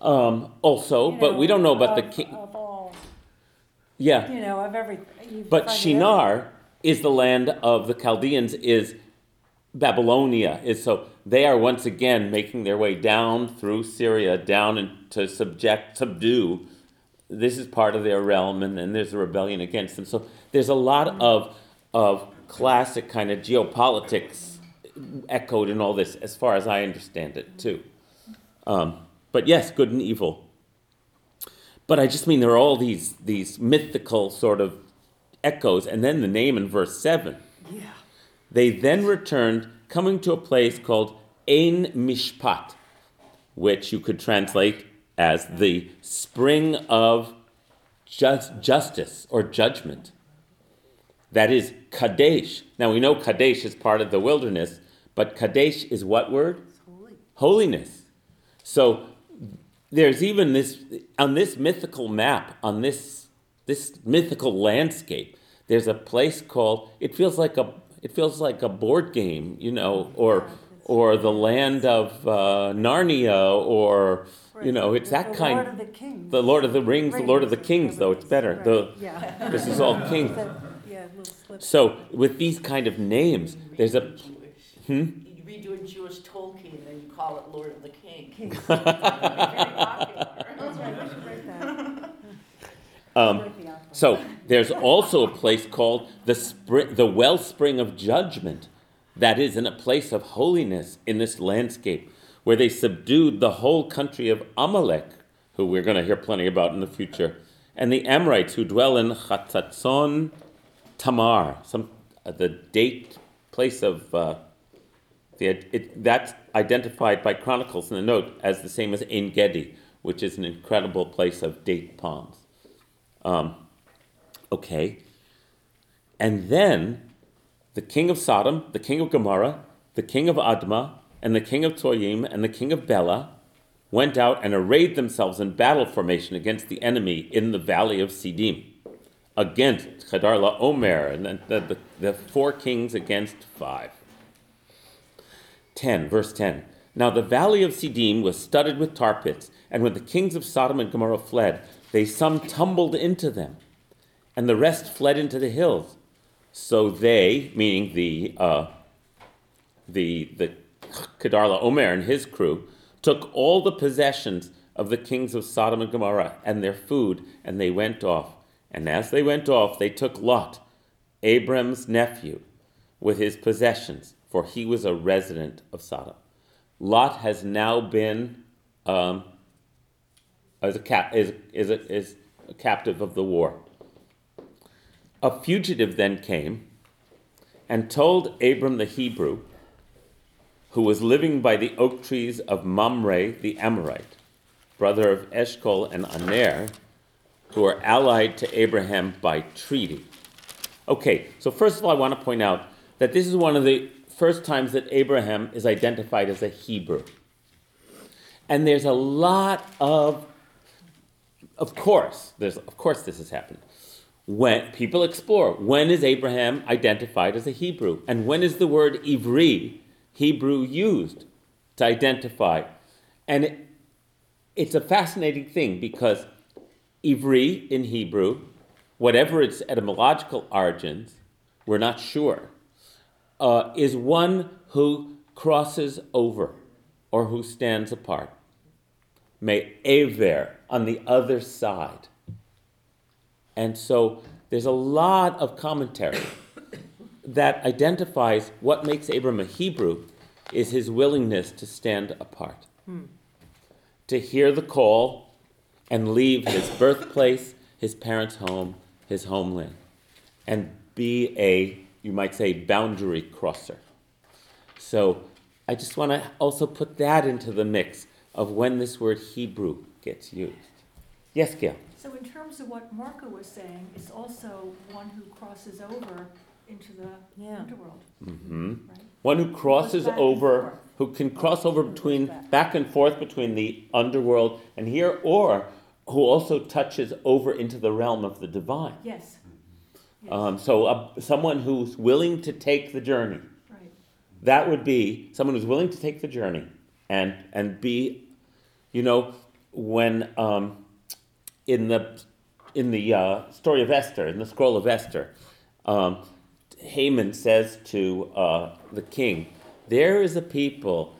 Um, also, you but we don't know about the of- king. Of all, Yeah, you know, of every. you but find Shinar is the land of the Chaldeans. Is Babylonia is so they are once again making their way down through Syria, down and to subject, subdue. This is part of their realm, and then there's a rebellion against them. So there's a lot of of classic kind of geopolitics echoed in all this, as far as I understand it, too. Um, but yes, good and evil. But I just mean there are all these these mythical sort of echoes, and then the name in verse seven. Yeah. They then returned, coming to a place called Ein Mishpat, which you could translate as the spring of just, justice or judgment. That is Kadesh. Now we know Kadesh is part of the wilderness, but Kadesh is what word? Holiness. So there's even this on this mythical map, on this this mythical landscape, there's a place called it feels like a it feels like a board game, you know, or or the land of uh, Narnia, or you know, it's that the kind. Lord of the Kings. The Lord of the Rings, the Lord of the Kings, though it's better. Right, The, Yeah. this is all [laughs] kings. So, Yeah. So with these kind of names, there's a hmm? You read doing Jewish Tolkien and you call it Lord of the King. Kings. [laughs] Very popular. That's right, we should write that. Um, Write the opera. So there's also a place called the spring, the wellspring of judgment, that is in a place of holiness in this landscape, where they subdued the whole country of Amalek, who we're going to hear plenty about in the future, and the Amorites who dwell in Chatzatzon Tamar, some uh, the date place of uh, the it, that's identified by chronicles in the note as the same as Ein Gedi, which is an incredible place of date palms. Um, okay. And then the king of Sodom, the king of Gomorrah, the king of Admah, and the king of Toyim, and the king of Bela went out and arrayed themselves in battle formation against the enemy in the valley of Sidim, against Kedar Omer, and the, the, the four kings against five. 10, verse 10. Now the valley of Siddim was studded with tar pits, and when the kings of Sodom and Gomorrah fled, they some tumbled into them, and the rest fled into the hills. So they, meaning the uh, the the Kedarla Omer and his crew, took all the possessions of the kings of Sodom and Gomorrah and their food, and they went off. And as they went off, they took Lot, Abram's nephew, with his possessions, for he was a resident of Sodom. Lot has now been um, as a cap is, is, a, is a captive of the war. A fugitive then came and told Abram the Hebrew who was living by the oak trees of Mamre the Amorite, brother of Eshcol and Aner, who are allied to Abraham by treaty. Okay, so first of all, I want to point out that this is one of the first times that Abraham is identified as a Hebrew. And there's a lot of, of course, there's, of course this has happened. When people explore, when is Abraham identified as a Hebrew? And when is the word Ivri, Hebrew, used to identify? And it, it's a fascinating thing because Ivri in Hebrew, whatever its etymological origins, we're not sure, uh, is one who crosses over or who stands apart. May Aver on the other side. And so there's a lot of commentary that identifies what makes Abram a Hebrew is his willingness to stand apart, to hear the call and leave his birthplace, his parents' home, his homeland, and be a, you might say, boundary crosser. So I just want to also put that into the mix of when this word Hebrew gets used. Yes, Gail? So in terms of what Marco was saying, it's also one who crosses over into the Yeah. underworld, hmm right? One who crosses over, who can cross over between, back. back and forth between the underworld and here, or who also touches over into the realm of the divine. Yes. Um, so uh, someone who's willing to take the journey. right. That would be someone who's willing to take the journey and and be, you know, when um, in the in the uh, story of Esther, in the scroll of Esther, um, Haman says to uh, the king, "There is a people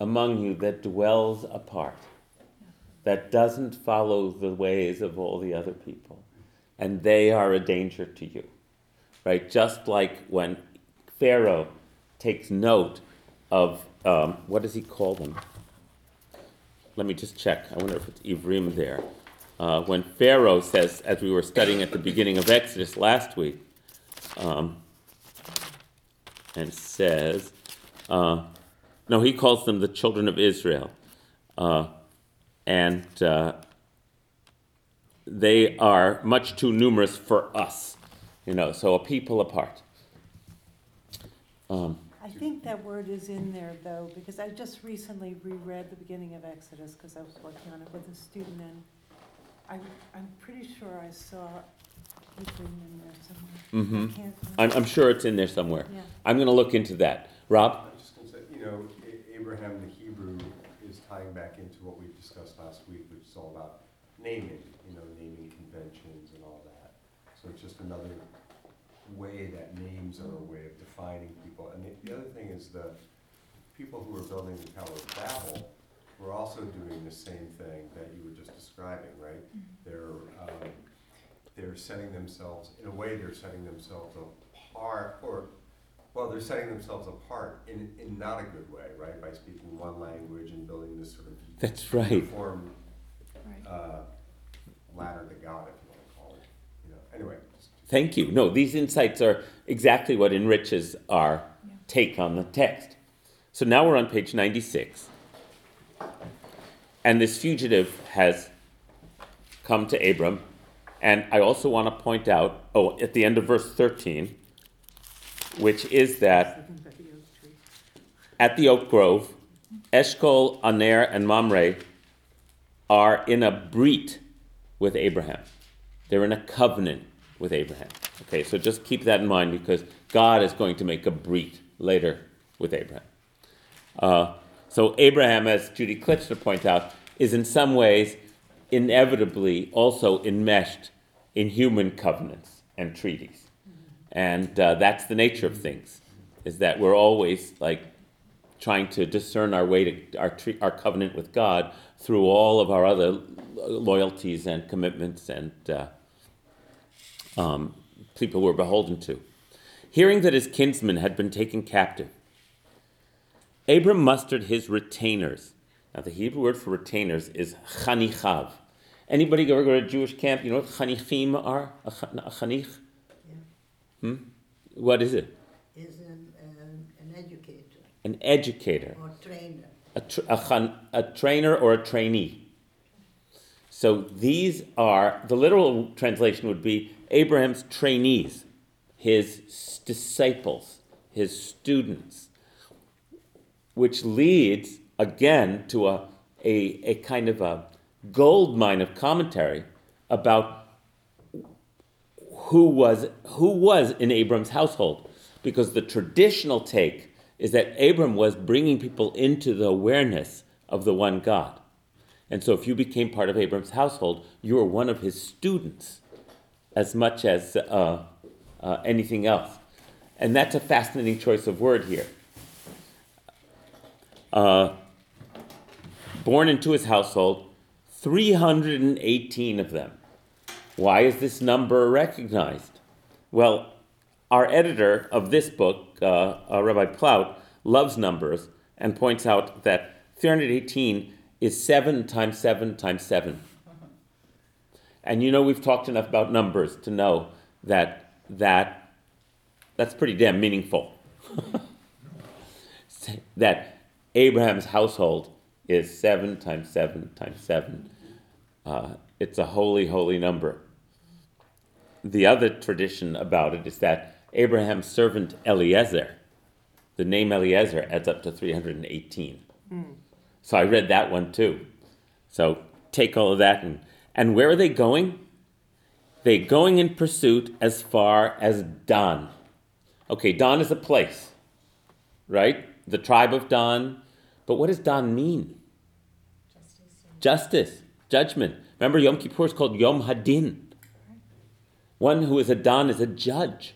among you that dwells apart, that doesn't follow the ways of all the other people, and they are a danger to you." Right, just like when Pharaoh takes note of um, what does he call them? Let me just check. I wonder if it's Ivrim there. Uh, when Pharaoh says, as we were studying at the beginning of Exodus last week, um, and says, uh, no, he calls them the children of Israel. Uh, and uh, they are much too numerous for us, you know, so a people apart. Um, I think that word is in there though, because I just recently reread the beginning of Exodus, because I was working on it with a student, and I, I'm pretty sure I saw Hebrew in there somewhere. mhm. I can't. I'm, I'm sure it's in there somewhere. Yeah. I'm going to look into that. Rob? I'm just gonna say, you know, A- Abraham the Hebrew is tying back into what we discussed last week, which is all about naming, you know, naming conventions and all that. So it's just another way that names are a way of defining people. And the, the other thing is the people who are building the Tower of Babel were also doing the same thing that you were just describing, right? They're, um, they're setting themselves, in a way, they're setting themselves apart, or well, they're setting themselves apart in, in not a good way, right? By speaking one language and building this sort of That's right. uniform Right. uh, ladder to God, if you want to call it. You know, anyway. Thank you. No, these insights are exactly what enriches our take on the text. So now we're on page 96. And this fugitive has come to Abram. And I also want to point out, oh, at the end of verse 13, which is that at the oak grove, Eshcol, Aner, and Mamre are in a brit with Abraham. They're in a covenant with Abraham. Okay, so just keep that in mind because God is going to make a breach later with Abraham. Uh, so Abraham, as Judy Klitsner points out, is in some ways inevitably also enmeshed in human covenants and treaties. And uh, that's the nature of things, is that we're always like trying to discern our way to our, our covenant with God through all of our other loyalties and commitments and uh, um, people we're beholden to. Hearing that his kinsman had been taken captive, Abram mustered his retainers. Now, the Hebrew word for retainers is chanichav. Anybody ever go to a Jewish camp? You know what chanichim are? A, ch- chanich? Yeah. Hmm? What is it? Is an, an, an educator. an educator, or trainer. a, tr- a, chan- a trainer or a trainee. So these are, the literal translation would be Abraham's trainees, his disciples, his students, which leads again to a, a, a kind of a gold mine of commentary about who was, who was in Abram's household. Because the traditional take is that Abram was bringing people into the awareness of the one God. And so if you became part of Abram's household, you were one of his students as much as uh, uh, anything else. And that's a fascinating choice of word here. Uh, born into his household, 318 of them. Why is this number recognized? Well, our editor of this book, uh, uh, Rabbi Plaut, loves numbers and points out that 318 is 7 times 7 times 7. And you know, we've talked enough about numbers to know that, that that's pretty damn meaningful. [laughs] that Abraham's household is 7 times 7 times 7. Uh, it's a holy, holy number. The other tradition about it is that Abraham's servant Eliezer, the name Eliezer adds up to 318. So I read that one too. So take all of that and and where are they going? They're going in pursuit as far as Dan. Okay, Dan is a place, right? The tribe of Dan. But what does Dan mean? Justice, judgment. Remember, Yom Kippur is called Yom Hadin. One who is a Dan is a judge.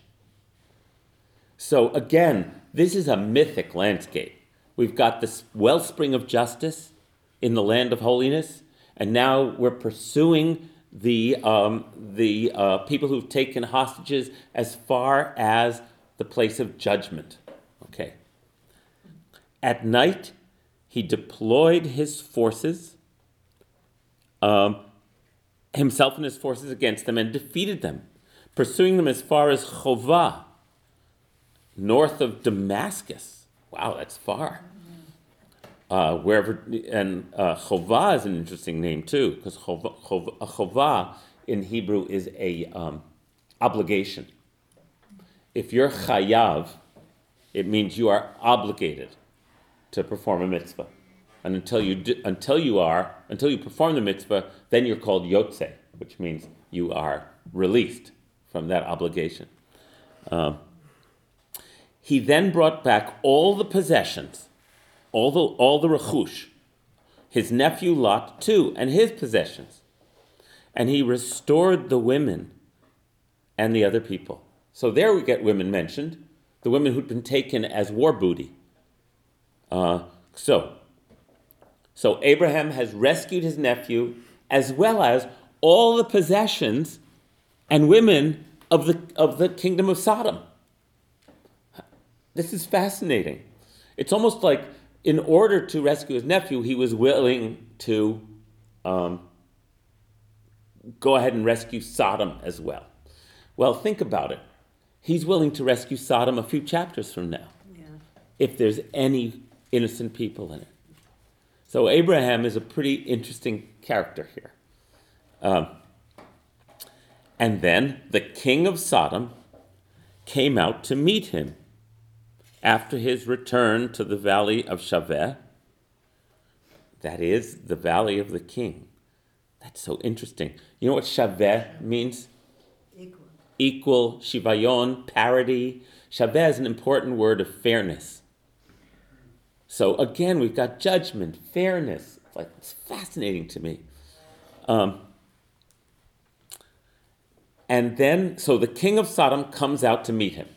So again, this is a mythic landscape. We've got this wellspring of justice in the land of holiness, and now we're pursuing the, um, the uh, people who've taken hostages as far as the place of judgment. Okay. At night, he deployed his forces, um, himself and his forces against them, and defeated them, pursuing them as far as Chovah, north of Damascus. Wow, that's far. Uh, wherever and uh, Chovah is an interesting name too, because a Chovah in Hebrew is a um, obligation. If you're chayav, it means you are obligated to perform a mitzvah, and until you do, until you are until you perform the mitzvah, then you're called yotze, which means you are released from that obligation. Um, he then brought back all the possessions, all the, all the rechush, his nephew Lot too, and his possessions. And he restored the women and the other people. So there we get women mentioned, the women who'd been taken as war booty. Uh, so, so Abraham has rescued his nephew as well as all the possessions and women of the, of the kingdom of Sodom. This is fascinating. It's almost like, in order to rescue his nephew, he was willing to um, go ahead and rescue Sodom as well. Well, think about it. He's willing to rescue Sodom a few chapters from now, Yeah. if there's any innocent people in it. So Abraham is a pretty interesting character here. Um, and then the king of Sodom came out to meet him after his return to the valley of Shaveh, that is, the valley of the king. That's so interesting. You know what Shaveh means? Equal. Equal, shivayon, parity. Shaveh is an important word of fairness. So again, we've got judgment, fairness. It's like it's fascinating to me. Um, and then, so the king of Sodom comes out to meet him.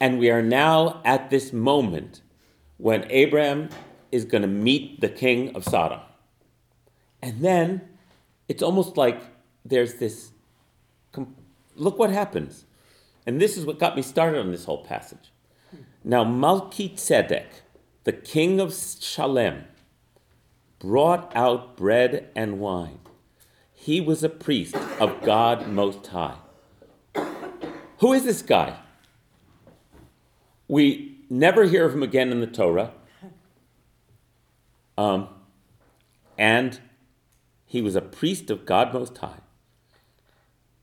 And we are now at this moment when Abraham is going to meet the king of Sodom. And then it's almost like there's this look what happens. And this is what got me started on this whole passage. Now, Malki Tzedek, the king of Shalem, brought out bread and wine. He was a priest of God Most High. Who is this guy? We, never hear of him again in the Torah. Um, and he was a priest of God Most High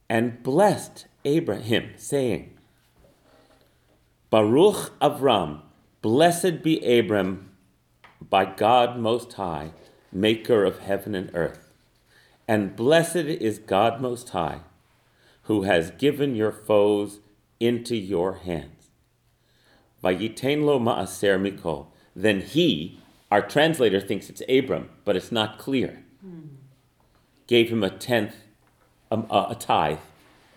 and blessed Abraham, saying, Baruch Avram, blessed be Abram by God Most High, maker of heaven and earth. And blessed is God Most High, who has given your foes into your hands. Vayitain lo ma'aser mikol. Then he, our translator thinks it's Abram, but it's not clear. Gave him a tenth, um, a, a tithe,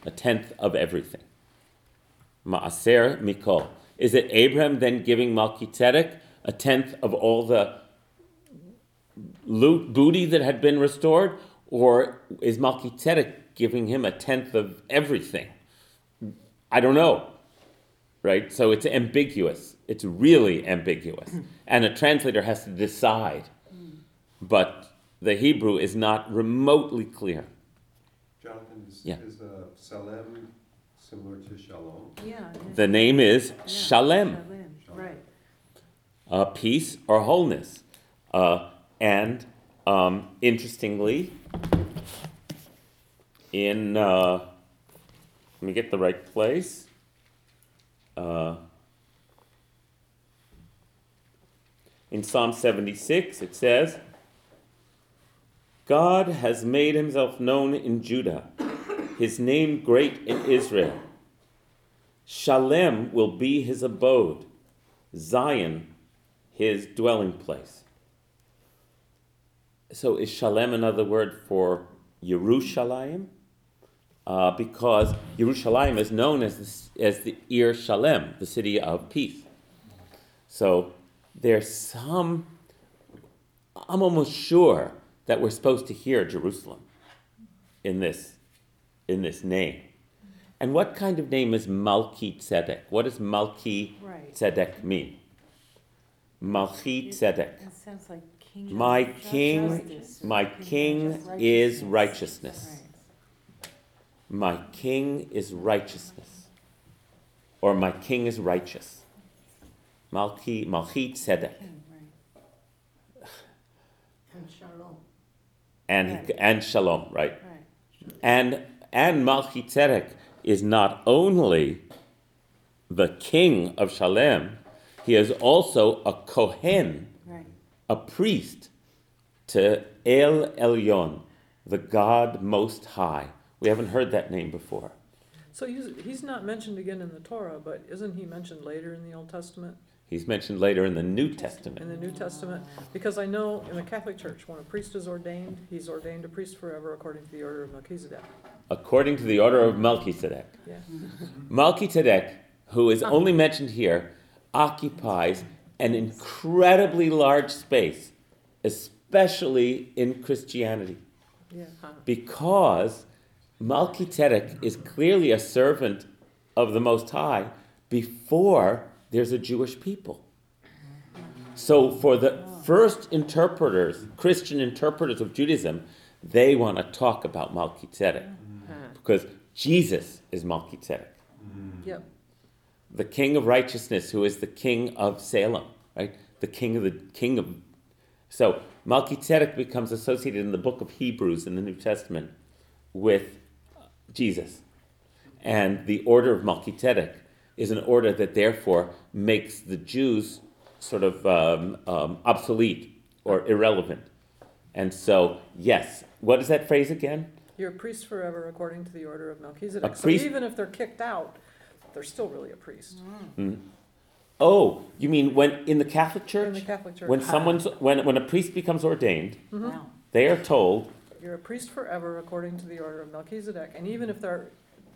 a tenth of everything. Ma'aser mikol. Is it Abraham then giving Melchizedek a tenth of all the loot booty that had been restored, or is Melchizedek giving him a tenth of everything? I don't know. Right? So it's ambiguous. It's really ambiguous. And a translator has to decide. But the Hebrew is not remotely clear. Jonathan, is, Yeah. is uh, Salem similar to Shalom? Yeah. The name is Yeah, Shalem, Shalem, right. uh, peace or wholeness. Uh, and um, interestingly, in, uh, let me get the right place. Uh, in Psalm 76, it says, God has made himself known in Judah, his name great in Israel. Shalem will be his abode, Zion his dwelling place. So is Shalem another word for Yerushalayim? Uh, because Yerushalayim is known as the, as the Ir Shalem, the city of peace. So there's some, I'm almost sure that we're supposed to hear Jerusalem in this, in this name. And what kind of name is Malki Tzedek? What does Malki Right. Tzedek mean? Malchi Tzedek. It sounds like king. My king, justice. my king is righteousness. My king is righteousness. Or my king is righteous. Malchi, Malchi Tzedek. And shalom. And, Right. and shalom, right? right. And, and Malchi Tzedek is not only the king of Shalem, he is also a Kohen, Right. a priest to El Elyon, the God Most High. We haven't heard that name before. So he's, he's not mentioned again in the Torah, but isn't he mentioned later in the Old Testament, He's mentioned later in the New Testament. in the New Testament? Because I know in the Catholic Church, when a priest is ordained, he's ordained a priest forever according to the order of Melchizedek. According to the order of Melchizedek. Yeah. Melchizedek, who is ah. only mentioned here, occupies an incredibly large space, especially in Christianity. Yeah. because Melchizedek is clearly a servant of the Most High before there's a Jewish people. So, for the first interpreters, Christian interpreters of Judaism, they want to talk about Melchizedek mm-hmm. because Jesus is Melchizedek, mm-hmm. Yep. the King of righteousness, who is the King of Salem, right? The King of the King of. So Melchizedek becomes associated in the book of Hebrews in the New Testament with Jesus, and the order of Melchizedek is an order that therefore makes the Jews sort of um, um, obsolete or irrelevant. And so, yes, what is that phrase again? You're a priest forever according to the order of A Melchizedek. So priest- even if they're kicked out, they're still really a priest Oh, you mean when in the Catholic Church? in Church? the Catholic Church. When someone's when when a priest becomes ordained, Mhm. Wow. they are told, You're a priest forever according to the order of Melchizedek. And even if they're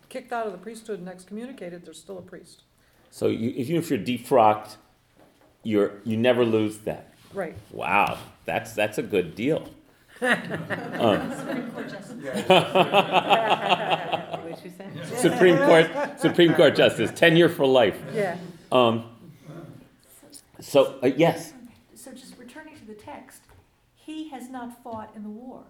kicked out of the priesthood and excommunicated, they're still a priest. so you, even if you're defrocked, you're you never lose that. Right. Wow, that's that's a good deal. [laughs] Um, What'd? Supreme Court Supreme Court Justice, tenure for life. Yeah. Um, so uh, yes, So just returning to the text, he has not fought in the war.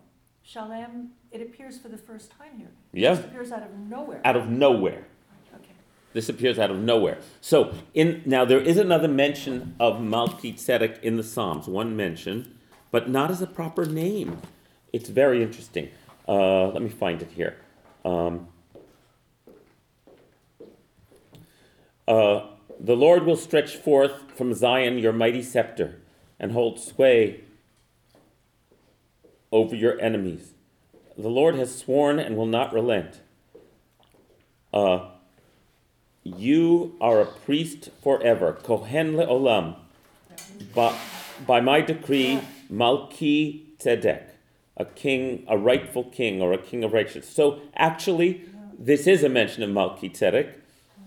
Shalem, it appears for the first time here. It yeah, just appears out of nowhere. out of nowhere. Okay. This appears out of nowhere. So, in now there is another mention of Melchizedek in the Psalms, one mention, but not as a proper name. It's very interesting. Uh, let me find it here. Um, uh, the Lord will stretch forth from Zion your mighty scepter and hold sway over your enemies. The Lord has sworn and will not relent. Uh, you are a priest forever, Kohen le'olam. By, by my decree, Malki Tzedek, a king, a rightful king, or a king of righteousness. So actually, this is a mention of Malki Tzedek,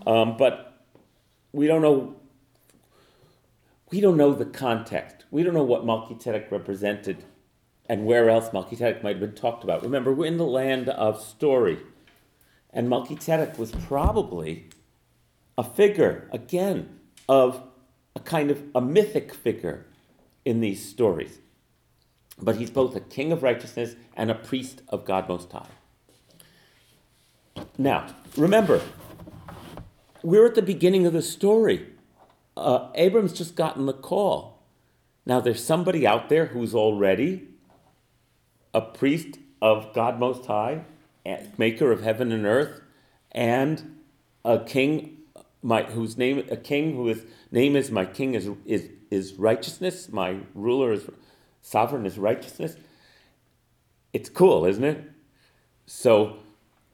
um, but we don't know. We don't know the context. We don't know what Malki Tzedek represented and where else Melchizedek might have been talked about. Remember, we're in the land of story. And Melchizedek was probably a figure, again, of a kind of a mythic figure in these stories. But he's both a king of righteousness and a priest of God Most High. Now, remember, we're at the beginning of the story. Uh, Abram's just gotten the call. Now, there's somebody out there who's already a priest of God Most High, maker of heaven and earth, and a king my, whose name a king whose name is my king is, is, is righteousness, my ruler is sovereign is righteousness. It's cool, isn't it? So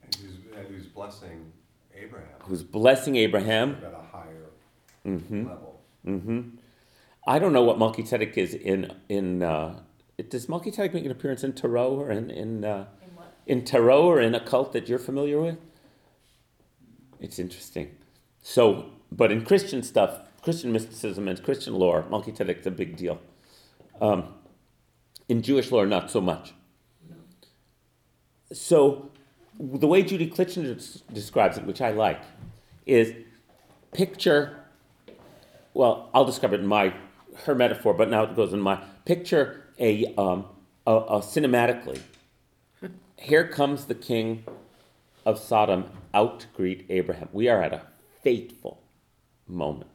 And who's, and who's blessing Abraham who's blessing Abraham? at a higher mm-hmm. level. hmm I don't know what Melchizedek is in in. Uh, does Melchizedek make an appearance in Tarot or in in uh, In in tarot or in a cult that you're familiar with? It's interesting. So, but in Christian stuff, Christian mysticism and Christian lore, Melchizedek's a big deal. Um, in Jewish lore, not so much. So, the way Judy Klitsner des- describes it, which I like, is picture. Well, I'll describe it in my her metaphor, but now it goes in my picture a, um, a, a cinematically. Here comes the king of Sodom out to greet Abraham. We are at a fateful moment.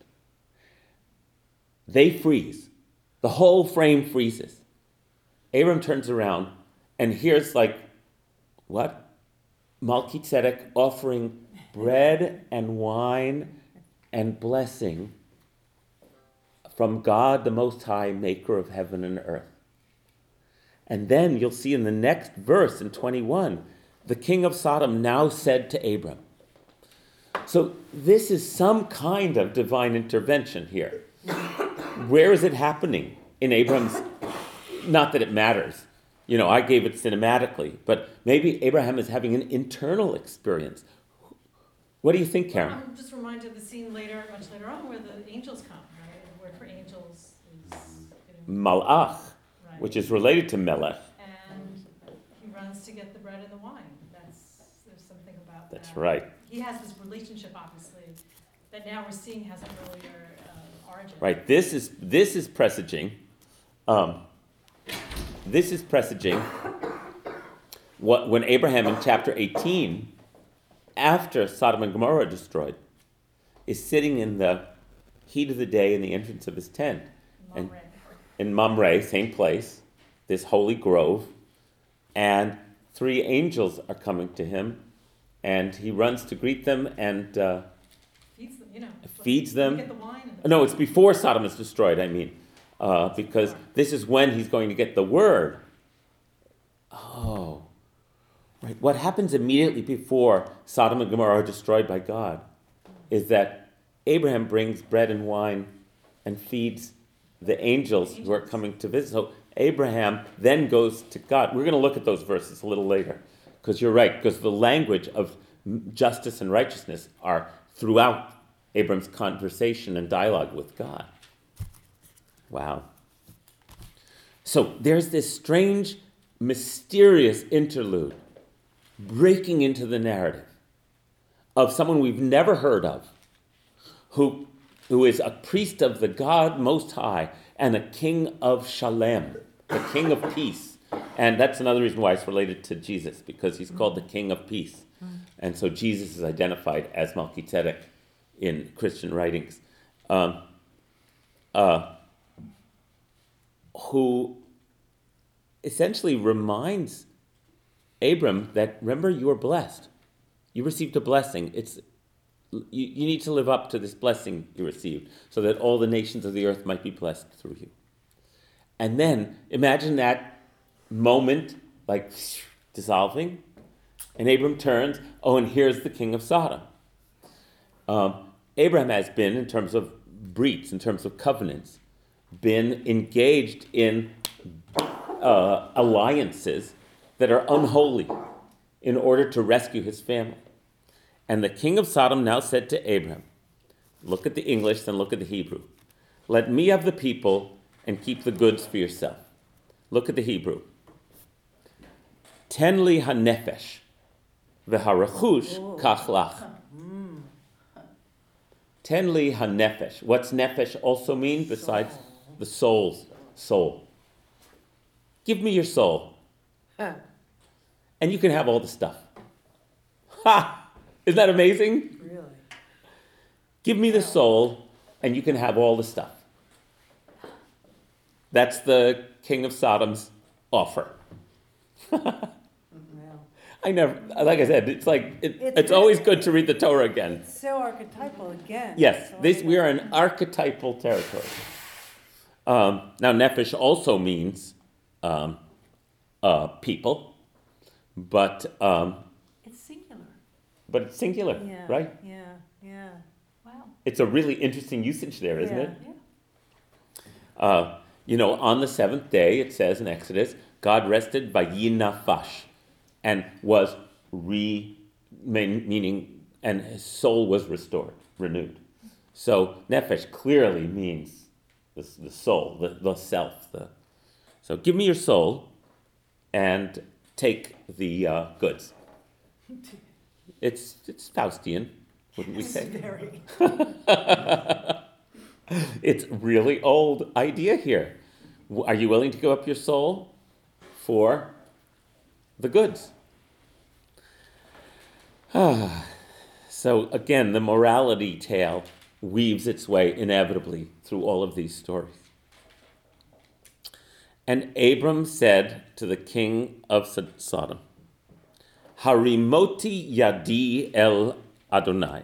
They freeze. The whole frame freezes. Abram turns around, and here's like, what? Melchizedek offering bread and wine and blessing from God the Most High, maker of heaven and earth. And then you'll see in the next verse in 21, the king of Sodom now said to Abram. So this is some kind of divine intervention here. Where is it happening? In Abram's, not that it matters. You know, I gave it cinematically, but maybe Abraham is having an internal experience. What do you think, Karen? I'm just reminded of the scene later, much later on, where the angels come, right? The word for angels is, you know, Malach. Which is related to Melech. And he runs to get the bread and the wine. That's, there's something about that. That's right. He has this relationship, obviously, that now we're seeing has an earlier uh, origin. Right. This is this is presaging. Um, this is presaging what when Abraham in chapter 18, after Sodom and Gomorrah are destroyed, is sitting in the heat of the day in the entrance of his tent and-. In Mamre, same place, this holy grove, and three angels are coming to him, and he runs to greet them and. Uh, Feeds them, you know. feeds them. Get the wine the. No, it's before Sodom is destroyed, I mean. Uh, because this is when he's going to get the word. Oh. Right. What happens immediately before Sodom and Gomorrah are destroyed by God is that Abraham brings bread and wine and feeds the angels who are coming to visit. So Abraham then goes to God. We're going to look at those verses a little later because you're right, because the language of justice and righteousness are throughout Abram's conversation and dialogue with God. Wow. So there's this strange, mysterious interlude breaking into the narrative of someone we've never heard of, who, who is a priest of the God Most High and a king of Shalem, the king of peace. And that's another reason why it's related to Jesus, because he's called the king of peace. And so Jesus is identified as Melchizedek in Christian writings, um, uh, who essentially reminds Abram that remember you are blessed. You received a blessing. It's you, you need to live up to this blessing you received so that all the nations of the earth might be blessed through you. And then imagine that moment like dissolving, and Abram turns, oh, and here's the king of Sodom. Um, Abraham has been, in terms of breach, in terms of covenants, been engaged in uh, alliances that are unholy in order to rescue his family. And the king of Sodom now said to Abraham, Look at the English, then look at the Hebrew. Let me have the people and keep the goods for yourself. Look at the Hebrew. Ten li hanefesh, v'harachush kachlach. Ten li hanefesh. What's nefesh also mean besides the soul's soul? Give me your soul, and you can have all the stuff. Ha! Isn't that amazing? Really? Give me the soul, and you can have all the stuff. That's the king of Sodom's offer. [laughs] I never, like I said, it's like it, It's it's always good to read the Torah again. so archetypal again. Yes, So this we are in archetypal territory. Um, now, nefesh also means um, uh, people, but um. But it's singular, Yeah, right? Yeah, yeah. Wow. It's a really interesting usage there, isn't Yeah. it? Yeah. Uh, you know, on the seventh day, it says in Exodus, God rested by nafash, and was re, meaning, and his soul was restored, renewed. So nefesh clearly means the, the soul, the, the self. The, so give me your soul, and take the uh, goods. [laughs] It's it's Faustian, wouldn't we say? very. [laughs] It's really old idea here. Are you willing to give up your soul for the goods? Ah, [sighs] so again, the morality tale weaves its way inevitably through all of these stories. And Abram said to the king of Sodom, Harimoti yadi el Adonai.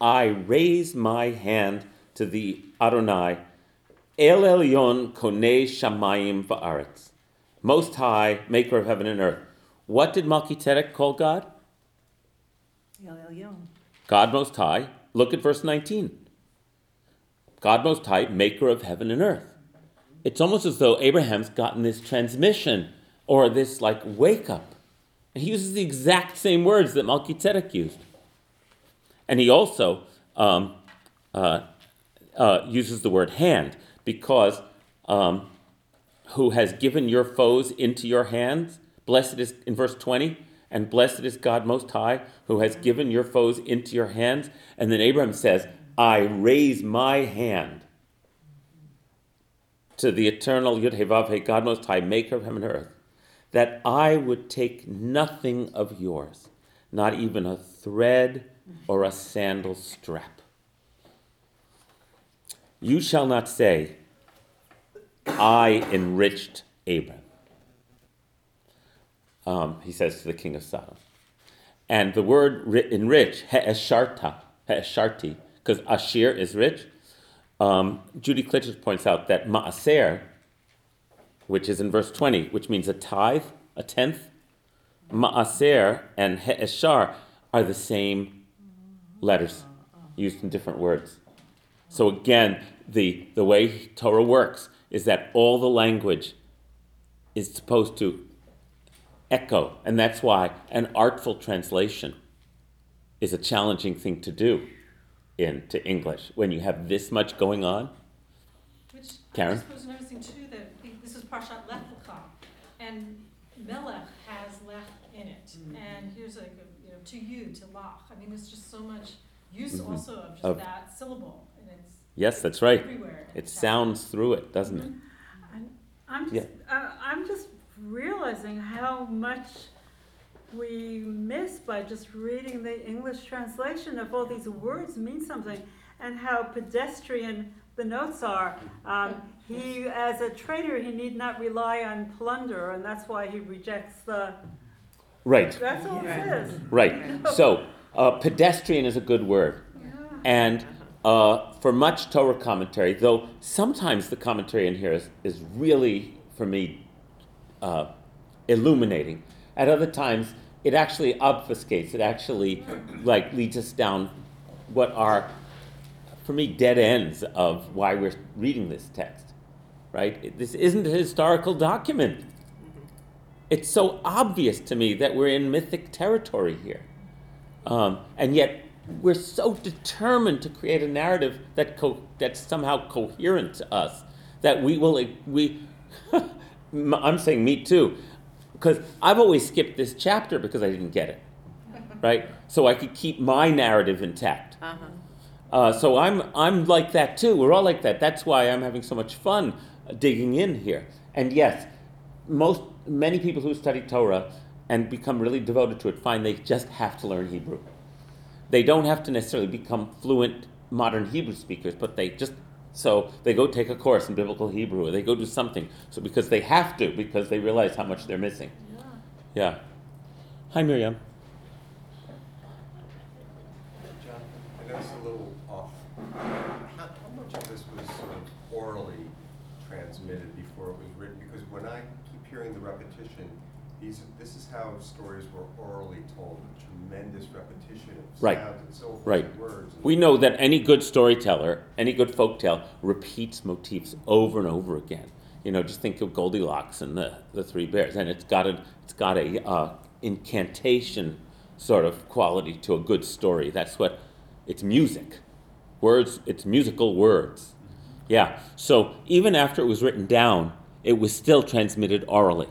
I raise my hand to the Adonai, El Elyon Konei Shamayim Va'aretz, Most High, Maker of heaven and earth. What did Melchizedek call God? El Elyon. God Most High. Look at verse 19. God Most High, Maker of heaven and earth. It's almost as though Abraham's gotten this transmission or this like wake up. And he uses the exact same words that Melchizedek used. And he also um, uh, uh, uses the word hand because um, who has given your foes into your hands? Blessed is, in verse 20, and blessed is God Most High who has given your foes into your hands. And then Abraham says, I raise my hand to the eternal Yud He Vav He, God Most High, maker of heaven and earth, that I would take nothing of yours, not even a thread or a sandal strap. You shall not say, I enriched Abram. Um, he says to the king of Sodom. And the word ri- enrich, he'esharta, he'esharti, because Ashir is rich. Um, Judy Klitsners points out that ma'aser, which is in verse 20, which means a tithe, a tenth, ma'aser and he'eshar are the same letters used in different words. So again, the, the way Torah works is that all the language is supposed to echo, and that's why an artful translation is a challenging thing to do into English when you have this much going on. Which Karen? I just was noticing too that this is Parshat Lech Lecha, and Melech has Lech in it, Mm-hmm. and here's like, a, you know, to you, to Lach, I mean, there's just so much use Mhm. also of just Of- that syllable, and it's Yes, that's right. everywhere. in It the text. sounds through it, doesn't it? I'm Yeah. just, uh, I'm just realizing how much we miss by just reading the English translation of all these words mean something and how pedestrian the notes are. Um, he, as a trader, he need not rely on plunder, and that's why he rejects the. Right, That's all it says. right. So, uh, pedestrian is a good word. And uh, for much Torah commentary, though sometimes the commentary in here is, is really, for me, uh, illuminating. At other times, it actually obfuscates. It actually like leads us down what are, for me, dead ends of why we're reading this text. Right? This isn't a historical document. It's so obvious to me that we're in mythic territory here. Um, and yet, we're so determined to create a narrative that co- that's somehow coherent to us that we will, we, [laughs] I'm saying me too, because I've always skipped this chapter because I didn't get it, [laughs] right? So I could keep my narrative intact. Uh, so I'm, I'm like that too. We're all like that. That's why I'm having so much fun digging in here. And yes, most, many people who study Torah and become really devoted to it find they just have to learn Hebrew. They don't have to necessarily become fluent modern Hebrew speakers, but they just so they go take a course in biblical Hebrew or they go do something. So because they have to, because they realize how much they're missing. Yeah. Hi Miriam. John, I know it's a little off. How, how much of this was sort of orally transmitted before it was written? Because when I keep hearing the repetition, these, this is how stories were orally told, with tremendous repetition of Right. and so forth, Right. and words. and- We know that any good storyteller, any good folktale, repeats motifs over and over again. You know, just think of Goldilocks and the, the Three Bears, and it's got a it's got a uh, incantation sort of quality to a good story. That's what it's music, words. It's musical words. Yeah. So even after it was written down, it was still transmitted orally,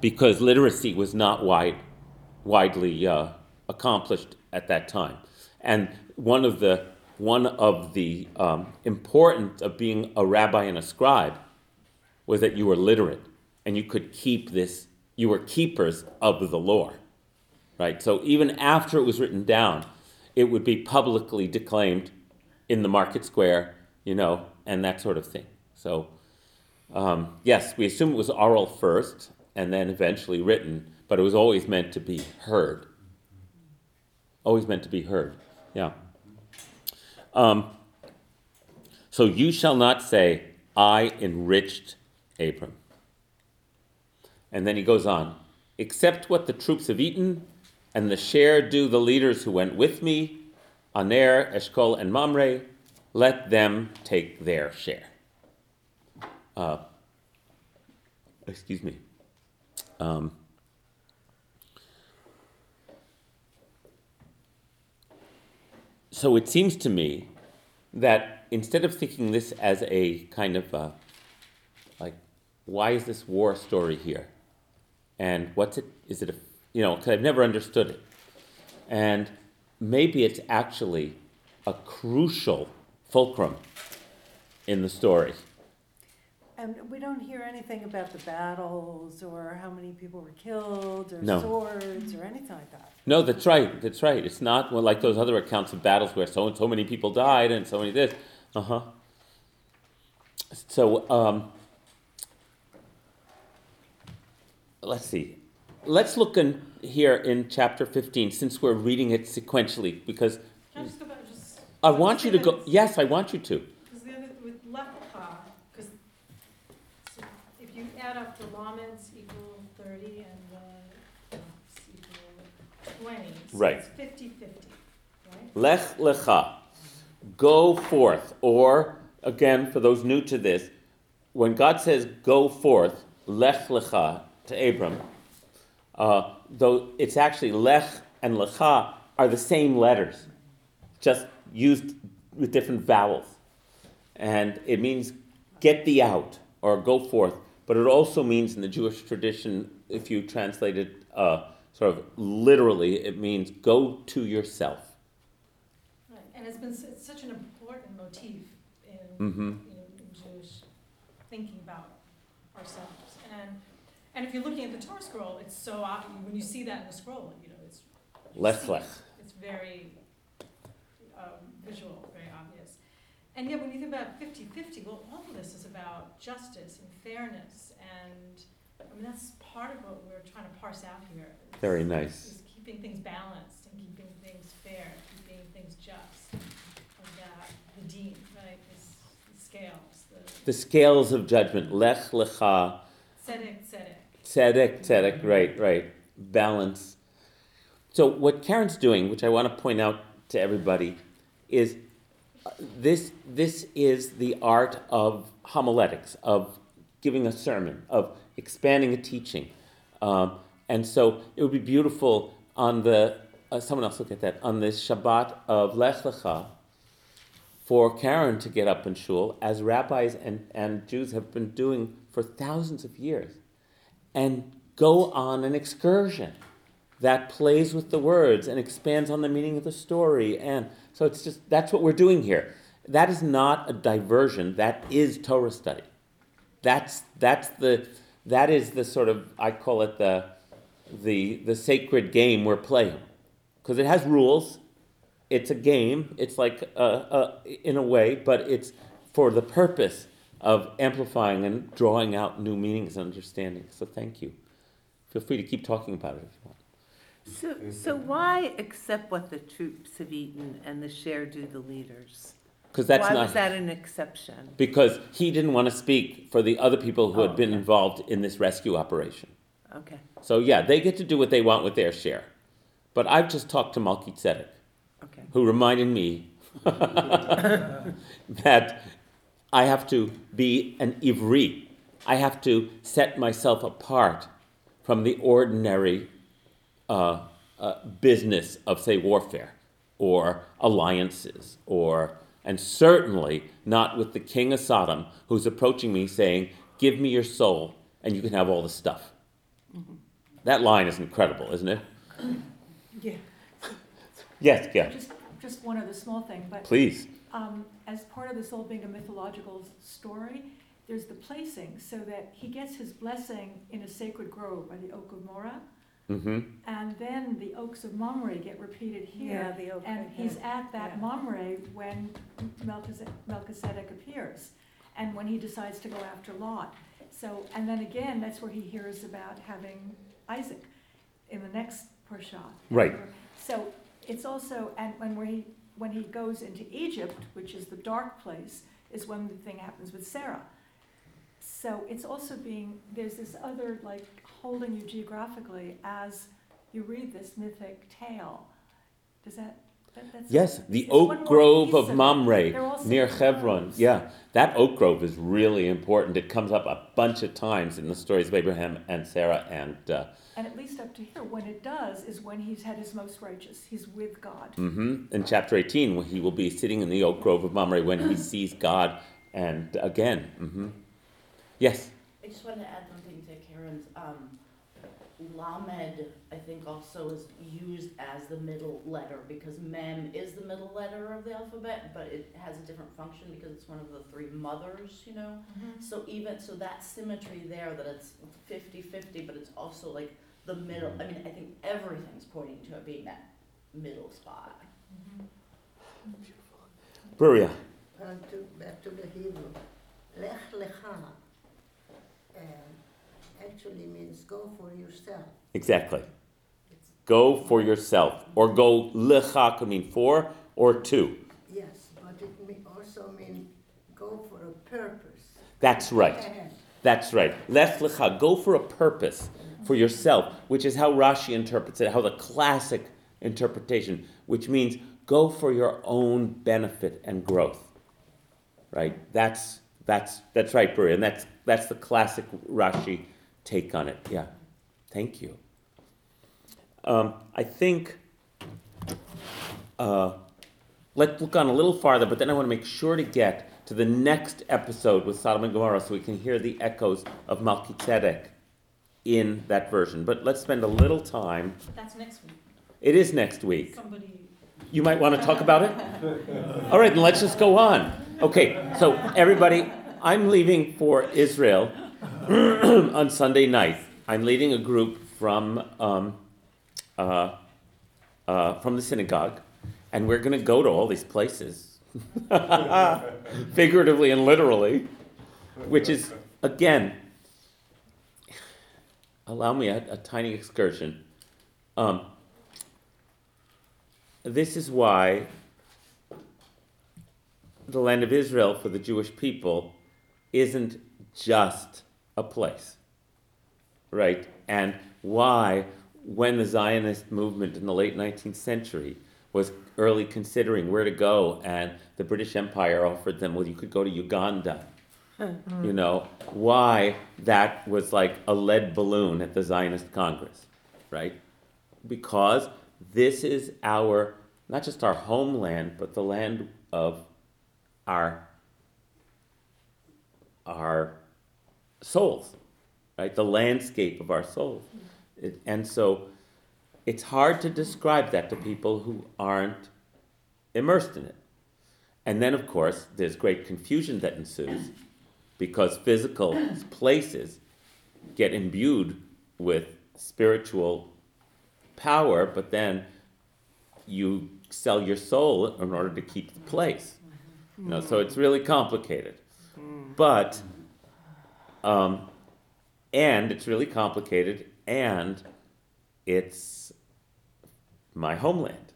because literacy was not wide widely uh, accomplished at that time. And one of the one of the um, importance of being a rabbi and a scribe was that you were literate and you could keep this. You were keepers of the lore, right? So even after it was written down, it would be publicly declaimed in the market square, you know, and that sort of thing. So um, yes, we assume it was oral first and then eventually written, but it was always meant to be heard. Always meant to be heard. Yeah. Um, so you shall not say, I enriched Abram. And then he goes on, except what the troops have eaten, and the share do the leaders who went with me, Aner, Eshkol, and Mamre, let them take their share. Uh, excuse me. Um, so it seems to me that instead of thinking this as a kind of uh, like, why is this war story here? And what's it? Is it a, you know, because I've never understood it. And maybe it's actually a crucial fulcrum in the story. And we don't hear anything about the battles or how many people were killed or No. swords or anything like that. No, that's right. That's right. It's not well, like those other accounts of battles where so and so many people died and so many this. Uh huh. So um, let's see. Let's look in here in chapter fifteen, since we're reading it sequentially, because Can I just go back, just? I want you to go. Yes, I want you to. the other, with Lecha, because if you add up the equal thirty and the, Nots equal twenty. so Right. it's fifty-fifty, right? Lech lecha, go forth. Or again, for those new to this, when God says go forth, lech lecha to Abram, uh, though it's actually lech and lecha are the same letters, just used with different vowels, and it means get thee out or go forth. But it also means in the Jewish tradition, if you translate it uh, sort of literally, it means go to yourself. Right, and it's been, it's such an important motif in, Mhm. you know, in Jewish thinking about ourselves. And, And if you're looking at the Torah scroll, it's so, when you see that in the scroll, you know, it's. see it. It's very, um, visual. And yet, when you think about fifty-fifty, well, all of this is about justice and fairness, and, I mean, that's part of what we're trying to parse out here. is- Very nice. Is keeping things balanced and keeping things fair, keeping things just, like that, the dean, right, is the scales, the The scales of judgment. Lech lecha. tzedek, tzedek. Tzedek, tzedek, right, right. Balance. So what Karen's doing, which I want to point out to everybody, is this this is the art of homiletics, of giving a sermon, of expanding a teaching. Um, and so it would be beautiful on the uh, someone else look at that on the Shabbat of Lech Lecha for Karen to get up in shul, as rabbis and, and Jews have been doing for thousands of years and go on an excursion that plays with the words and expands on the meaning of the story. And so it's just that's what we're doing here. That is not a diversion, that is Torah study. That's that's the that is the sort of I call it the the the sacred game we're playing. Because it has rules. It's a game. It's like uh, uh, in a way, but it's for the purpose of amplifying and drawing out new meanings and understandings. So thank you. Feel free to keep talking about it if you want. So, so why accept what the troops have eaten and the share do the leaders? Because that's Why not was that an exception? because he didn't want to speak for the other people who Oh, had been okay. involved in this rescue operation. Okay, So yeah, they get to do what they want with their share. But I've just talked to Malki Tzedek, okay. who reminded me [laughs] that I have to be an ivri. I have to set myself apart from the ordinary uh, uh, business of, say, warfare or alliances, or and certainly not with the king of Sodom, who's approaching me saying, "Give me your soul, and you can have all the stuff." That line is incredible, isn't it? [laughs] Yeah. Yes, yeah. Just, just one other small thing, but Please. um, as part of this all being a mythological story, there's the placing, so that he gets his blessing in a sacred grove by the Oak of Morah, Mm-hmm. and then the Oaks of Mamre get repeated Yeah, here. the oak And right he's at that Yeah. Mamre when Melchizedek, Melchizedek appears, and when he decides to go after Lot. So, and then again, that's where he hears about having Isaac in the next Parsha. Right. So it's also, and when he, when he goes into Egypt, which is the dark place, is when the thing happens with Sarah. So it's also being, there's this other, like, holding you geographically as you read this mythic tale. Does that, that- that's? Yes, the oak grove of. Mamre near Hebron. groves. Yeah, that oak grove is really important. It comes up a bunch of times in the stories of Abraham and Sarah and. Uh, And at least up to here, when it does, is when he's had his most righteous, he's with God. Mm-hmm. In chapter 18, he will be sitting in the oak grove of Mamre when he [clears throat] sees God and again. Mm-hmm. Yes. I just wanted to add something to Karen's, um, Lamed, I think also is used as the middle letter, because Mem is the middle letter of the alphabet, but it has a different function because it's one of the three mothers, you know? So even, so that symmetry there, that it's fifty-fifty, but it's also like the middle, I mean, I think everything's pointing to it being that middle spot. Bruria. Uh, to, back to the Hebrew. Lech lecha actually means go for yourself. Exactly. Go for yourself. Or go lecha could mean for or to. Yes, but it may also mean go for a purpose. That's right. That's right. Lech lecha, go for a purpose for yourself, which is how Rashi interprets it, how the classic interpretation, which means go for your own benefit and growth. Right? That's that's that's right, Buri, and that's that's the classic Rashi take on it. Yeah. Thank you. Um, I think uh, let's look on a little farther, but then I want to make sure to get to the next episode with Sodom and Gomorrah so we can hear the echoes of Melchizedek in that version. But let's spend a little time. That's next week. It is next week. Somebody, You might want to talk about it? [laughs] All right, then let's just go on. Okay, so everybody, I'm leaving for Israel [clears throat] on Sunday night. I'm leading a group from um, uh, uh, from the synagogue, and we're going to go to all these places, [laughs] figuratively and literally, which is again. Allow me a, a tiny excursion. Um, this is why the land of Israel for the Jewish people isn't just a place, right? And why, when the Zionist movement in the late 19th century was early considering where to go, and the British Empire offered them, well, you could go to Uganda. Hmm. You know, why that was like a lead balloon at the Zionist Congress, right? Because this is our, not just our homeland, but the land of our our souls, right? The landscape of our souls. It, and so it's hard to describe that to people who aren't immersed in it. And then, of course, there's great confusion that ensues because physical places get imbued with spiritual power, but then you sell your soul in order to keep the place. You know, so it's really complicated. Mm. But, um, and it's really complicated, and it's my homeland,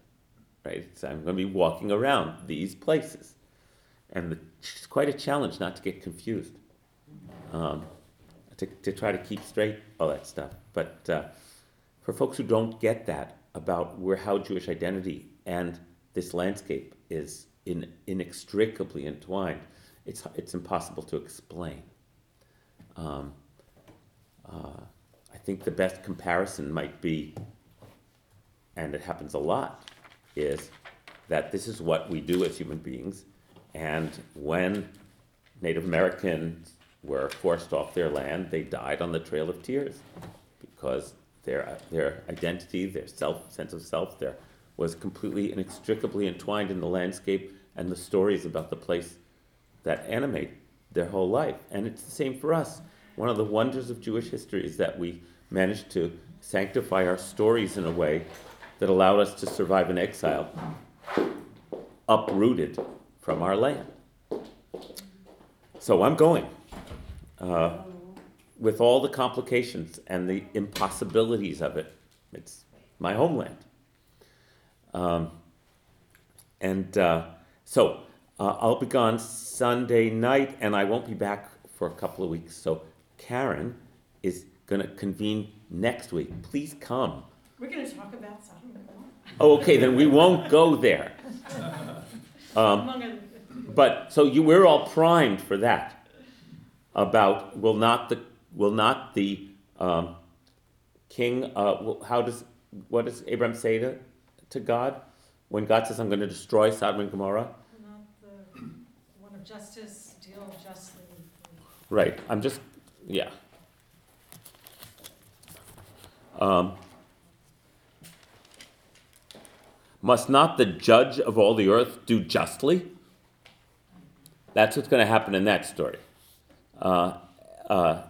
right? So I'm going to be walking around these places. And it's quite a challenge not to get confused, um, to, to try to keep straight all that stuff. But uh, for folks who don't get that about where how Jewish identity and this landscape is in, inextricably entwined, it's, it's impossible to explain. Um, uh, I think the best comparison might be, and it happens a lot, is that this is what we do as human beings. And when Native Americans were forced off their land, they died on the Trail of Tears because their, their identity, their self, sense of self, their, was completely inextricably entwined in the landscape and the stories about the place that animate their whole life. And it's the same for us. One of the wonders of Jewish history is that we managed to sanctify our stories in a way that allowed us to survive in exile, uprooted from our land. So I'm going. Uh, with all the complications and the impossibilities of it, it's my homeland. Um, and uh, so uh, I'll be gone Sunday night, and I won't be back for a couple of weeks. So Karen is going to convene next week. Please come. We're gonna talk about Sodom and Gomorrah. Oh, okay, then we won't go there. [laughs] Um, but so you, we're all primed for that. About will not the will not the um, king? Uh, how does what does Abraham say to to God when God says, "I'm going to destroy Sodom and Gomorrah"? not the one of justice, deal justly. Right. I'm just, yeah. Um, must not the judge of all the earth do justly? That's what's going to happen in that story. Uh, uh,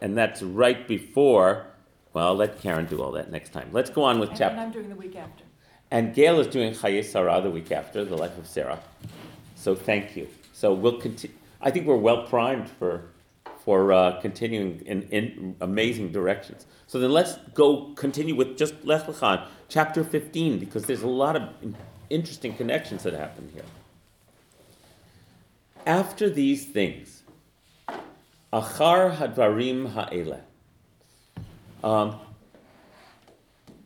and that's right before, well, I'll let Karen do all that next time. Let's go on with And chapter. and I'm doing the week after. And Gail is doing Chaye Sarah the week after, the life of Sarah. So thank you. So we'll continue. I think we're well primed for for uh, continuing in, in amazing directions. So then let's go continue with just Lech Lecha, chapter 15, because there's a lot of interesting connections that happen here. After these things, Achar Hadvarim Ha'ele. Um,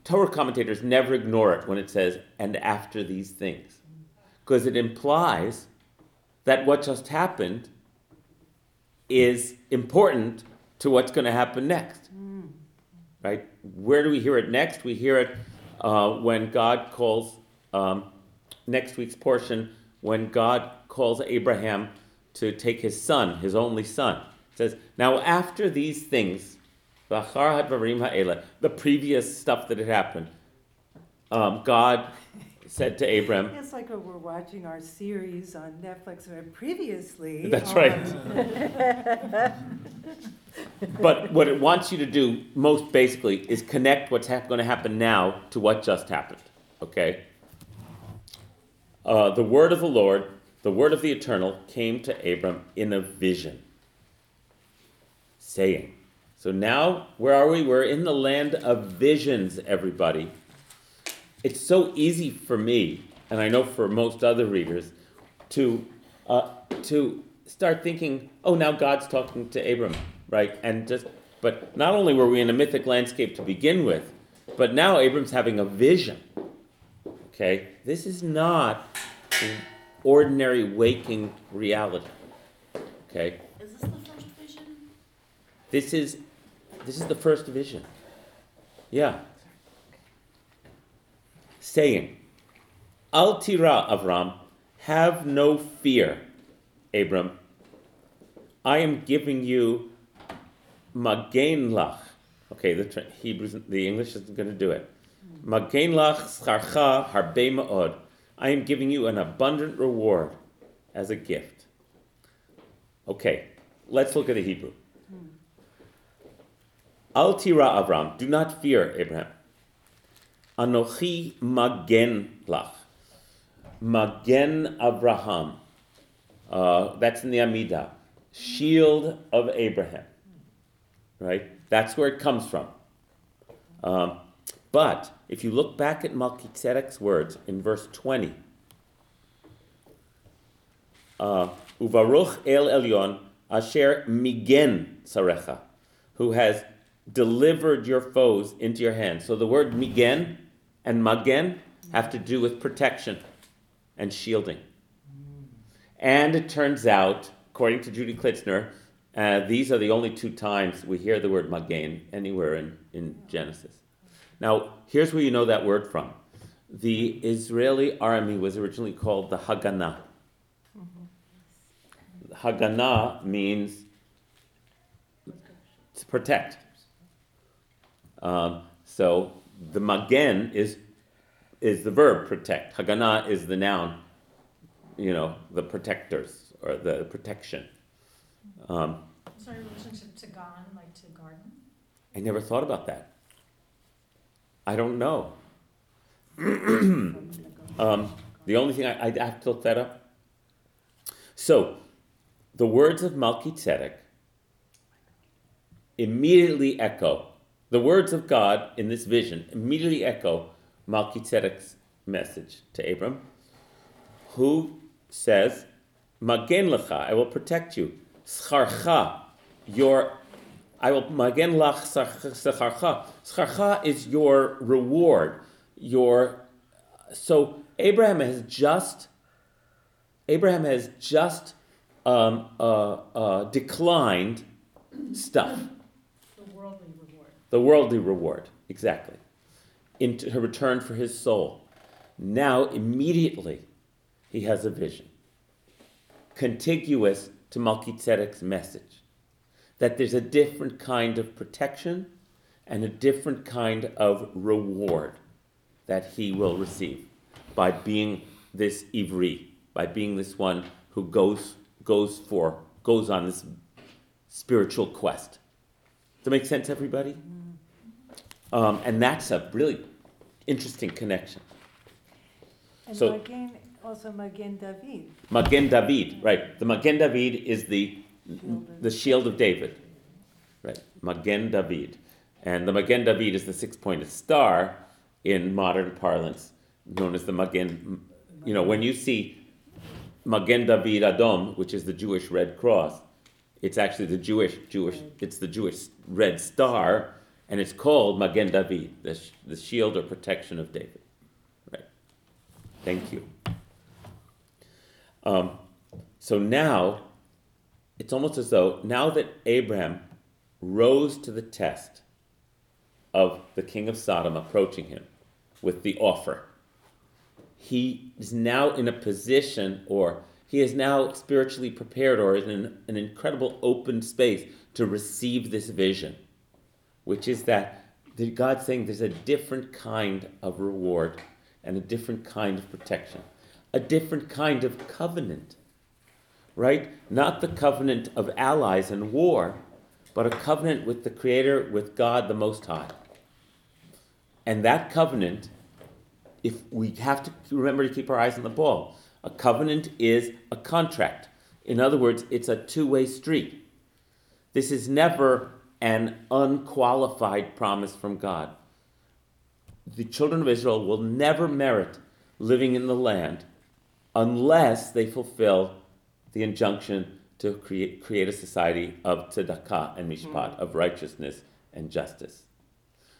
Torah commentators never ignore it when it says, and after these things, because it implies that what just happened is important to what's going to happen next. Right? Where do we hear it next? We hear it uh, when God calls, um, next week's portion, when God calls Abraham to take his son, his only son. It says, Now after these things, V'achar hadvarim ha'ele, the previous stuff that had happened, um, God said to Abram, It's like we're watching our series on Netflix, previously. That's on- right. [laughs] but what it wants you to do most basically is connect what's hap- going to happen now to what just happened. Okay? Uh, the word of the Lord, the word of the eternal, came to Abram in a vision, saying. So now, where are we? We're in the land of visions, everybody. It's so easy for me, and I know for most other readers, to uh, to start thinking, oh, now God's talking to Abram, right? And just, but not only were we in a mythic landscape to begin with, but now Abram's having a vision. Okay, this is not an ordinary waking reality. Okay, Is this the first vision? this is this is the first vision. Yeah. Saying, Al tira Avram, have no fear, Abram. I am giving you Magen lach. Okay, the Hebrews, the English isn't going to do it. Magen lach scharcha harbe ma'od. I am giving you an abundant reward as a gift. Okay, let's look at the Hebrew. Al tira Avram, do not fear, Abraham. Anochi magen lach. Magen Abraham. Uh, that's in the Amidah. Shield of Abraham. Right? That's where it comes from. Um, but if you look back at Melchizedek's words in verse 20, uh, Uvaruch El Elyon Asher Migen Sarecha, who has delivered your foes into your hands. So the word Migen and Magen have to do with protection and shielding. And it turns out, according to Judy Klitsner, uh, these are the only two times we hear the word Magen anywhere in, in Genesis. Now, here's where you know that word from. The Israeli army was originally called the Haganah. Haganah means to protect. Um, so the magen is is the verb protect. Haganah is the noun. You know, the protectors or the protection. Um, Sorry, relationship to Gan, like to garden? I never thought about that. I don't know. [coughs] um, the only thing I, I have to look that up. So, the words of Melchizedek immediately echo the words of God in this vision. Immediately echo Melchizedek's message to Abram, who says, "Magen lecha, I will protect you. Scharcha, your I will magen lach scharcha. Scharcha is your reward. Your so Abraham has just Abraham has just um, uh, uh, declined stuff. The worldly reward, exactly, in return for his soul. Now, immediately, he has a vision, contiguous to Melchizedek's message, that there's a different kind of protection and a different kind of reward that he will receive by being this Ivri, by being this one who goes goes for goes on this spiritual quest. Does that make sense, everybody? Um, and that's a really interesting connection. And So- Magen, also Magen David. Magen David, right? The Magen David is the the shield of David, right? Magen David, and the Magen David is the six-pointed star in modern parlance, known as the Magen. You know, when you see Magen David Adom, which is the Jewish Red Cross, it's actually the Jewish Jewish. It's the Jewish Red Star, and it's called Magen David, the sh- the shield or protection of David. Right. Thank you. Um, so now, it's almost as though now that Abraham rose to the test of the king of Sodom approaching him with the offer, he is now in a position, or he is now spiritually prepared, or in an, an incredible open space to receive this vision, which is that God's saying there's a different kind of reward and a different kind of protection, a different kind of covenant, right? Not the covenant of allies and war, but a covenant with the Creator, with God the Most High. And that covenant, if we have to remember to keep our eyes on the ball, a covenant is a contract. In other words, it's a two way street. This is never an unqualified promise from God. The children of Israel will never merit living in the land unless they fulfill the injunction to create, create a society of tzedakah and mishpat, mm-hmm. of righteousness and justice.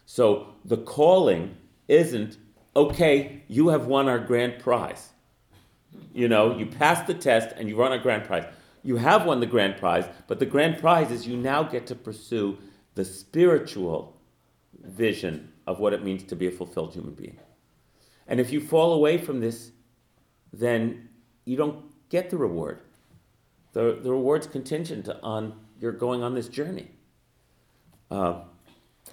So the calling isn't, okay, you have won our grand prize. You know, you passed the test and you won our grand prize. You have won the grand prize, but the grand prize is you now get to pursue the spiritual vision of what it means to be a fulfilled human being. And if you fall away from this, then you don't get the reward. The, the reward's contingent on your going on this journey. Uh,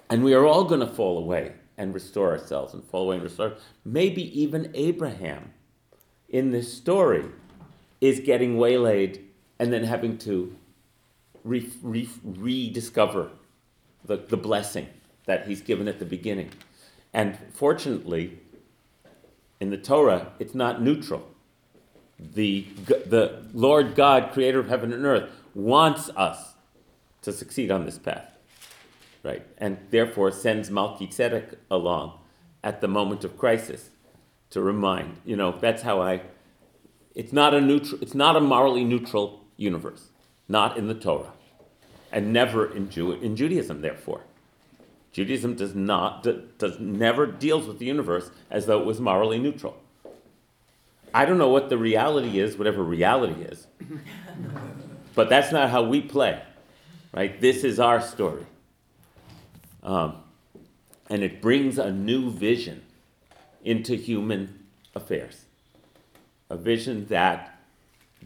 and we are all going to fall away and restore ourselves and fall away and restore. Maybe even Abraham in this story is getting waylaid and then having to re- re- rediscover the, the blessing that he's given at the beginning. And fortunately, in the Torah, it's not neutral. The, the Lord God, creator of heaven and earth, wants us to succeed on this path. Right? And therefore sends Melchizedek along at the moment of crisis to remind. You know, that's how I. It's not a neutral. It's not a morally neutral universe. Not in the Torah, and never in Jew in Judaism. Therefore, Judaism does not does never deals with the universe as though it was morally neutral. I don't know what the reality is, whatever reality is, [laughs] but that's not how we play, right? This is our story, um, and it brings a new vision into human affairs, a vision that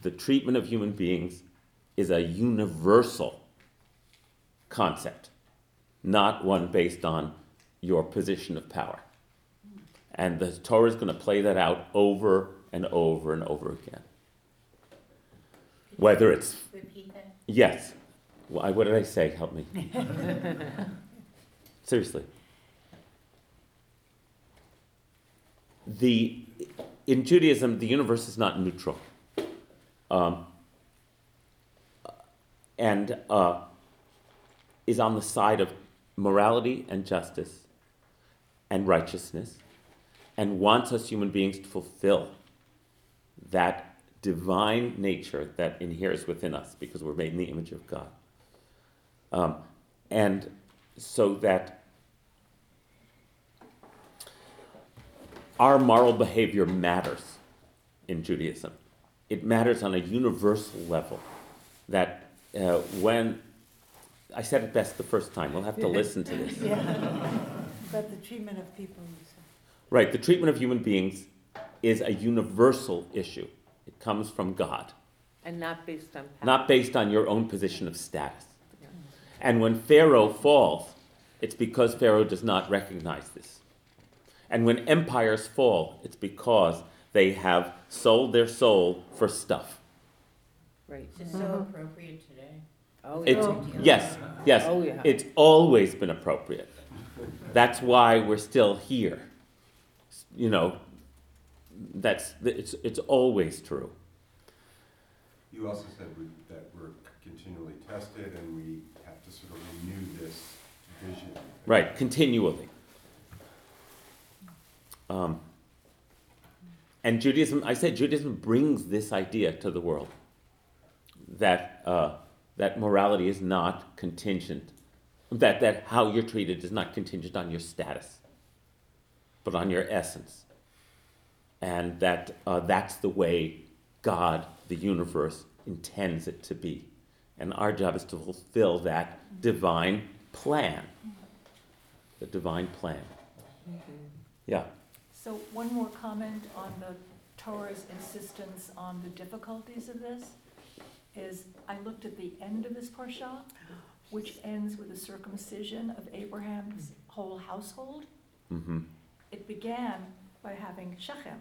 the treatment of human beings is a universal concept not one based on your position of power. And the Torah is going to play that out over and over and over again. Whether it's. Repeat that. Yes. Why, what did I say? Help me. [laughs] Seriously. The, in Judaism, the universe is not neutral. Um, and uh, is on the side of morality and justice and righteousness and wants us human beings to fulfill that divine nature that inheres within us because we're made in the image of God. Um, and so that our moral behavior matters in Judaism. It matters on a universal level. That uh, when I said it best the first time. We'll have to listen to this. [laughs] Yeah. About the treatment of people, you. Right, the treatment of human beings is a universal issue. It comes from God, And not based on power. not based on your own position of status. And when Pharaoh falls, it's because Pharaoh does not recognize this. And when empires fall, it's because they have sold their soul for stuff. Right. It's so appropriate today. Oh, It's, yeah. yes, yes. Oh, yeah. It's always been appropriate. That's why we're still here. You know, that's, it's, it's always true. You also said we, that we're continually tested and we have to sort of renew this vision. Right, continually. Um, and Judaism, I said Judaism brings this idea to the world that, uh, that morality is not contingent, that, that how you're treated is not contingent on your status, but on your essence. And that uh, that's the way God, the universe, intends it to be. And our job is to fulfill that divine plan. The divine plan. Yeah. So one more comment on the Torah's insistence on the difficulties of this is I looked at the end of this parsha, which ends with the circumcision of Abraham's whole household. hmm It began by having Shechem.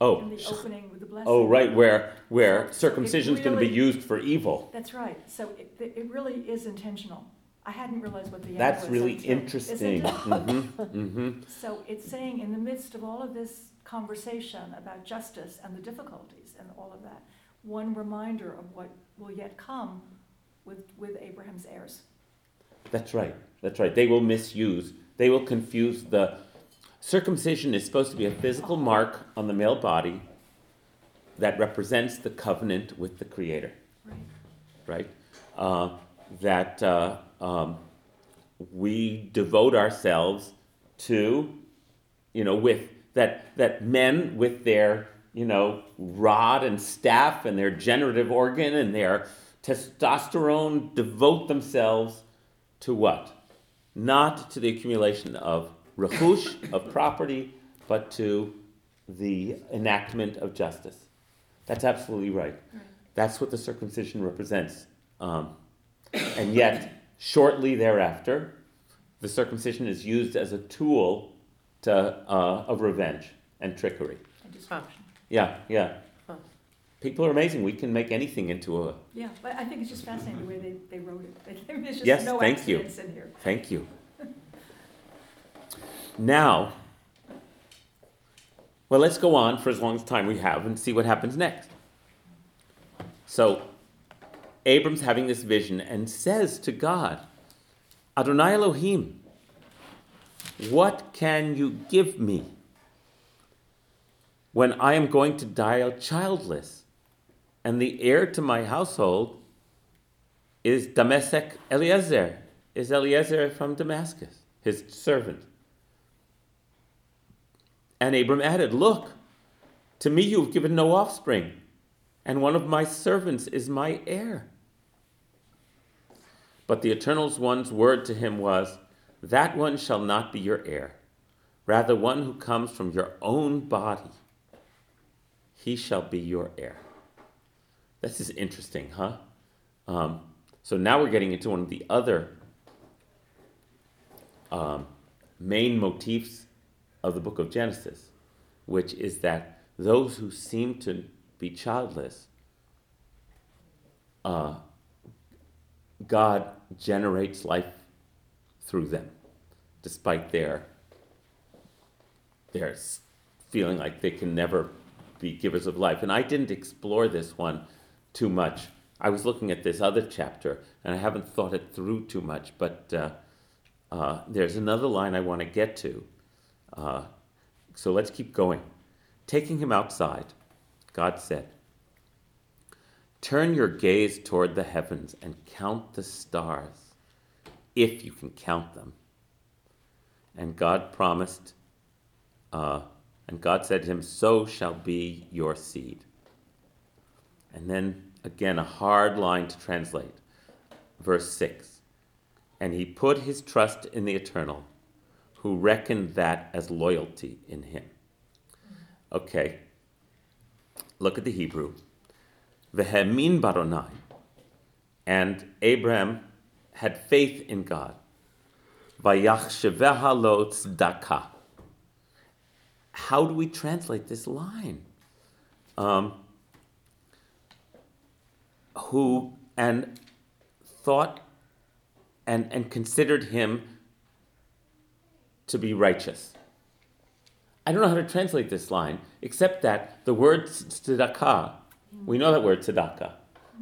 Oh, in the sh- opening with the blessing. oh, right, where, where So- so it circumcision is going to be really- used for evil. That's right, so it, it really is intentional. I hadn't realized what the end That's was really until- isn't interesting. it? hmm hmm So it's saying in the midst of all of this conversation about justice and the difficulties and all of that, one reminder of what will yet come with, with Abraham's heirs. That's right. That's right. They will misuse, they will confuse the. Circumcision is supposed to be a physical mark on the male body that represents the covenant with the Creator, Right. right? Uh, that uh, um, we devote ourselves to, you know, with that, that men with their, you know, rod and staff and their generative organ and their testosterone devote themselves to what? Not to the accumulation of rechush, [coughs] of property, but to the enactment of justice. That's absolutely right. Right. That's what the circumcision represents. Um, and yet, shortly thereafter, the circumcision is used as a tool to, uh, of revenge and trickery. Huh. Yeah, yeah. Huh. People are amazing. We can make anything into a. Yeah, but I think it's just fascinating the way they, they wrote it. [laughs] There's Yes, just no thank you. in here. Thank you. Now, well, let's go on for as long as time we have and see what happens next. So, Abram's having this vision and says to God, Adonai Elohim, what can you give me when I am going to die childless and the heir to my household is Damesek Eliezer, is Eliezer from Damascus, his servant. And Abram added, Look, to me you have given no offspring, and one of my servants is my heir. But the Eternal One's word to him was, That one shall not be your heir, rather one who comes from your own body. He shall be your heir. This is interesting, huh? Um, so now we're getting into one of the other um, main motifs of the book of Genesis, which is that those who seem to be childless, uh, God generates life through them, despite their their feeling like they can never be givers of life. And I didn't explore this one too much. I was looking at this other chapter, and I haven't thought it through too much. But uh, uh, there's another line I want to get to. Uh, so let's keep going. Taking him outside, God said, Turn your gaze toward the heavens and count the stars, if you can count them. And God promised, uh, and God said to him, So shall be your seed. And then again, a hard line to translate. Verse 6 And he put his trust in the eternal, who reckoned that as loyalty in him. Okay, look at the Hebrew. Vehemin baronai. And Abraham had faith in God. Tzedakah. How do we translate this line? Um, who and thought and, and considered him to be righteous. I don't know how to translate this line, except that the word tzedakah, we know that word tzedakah,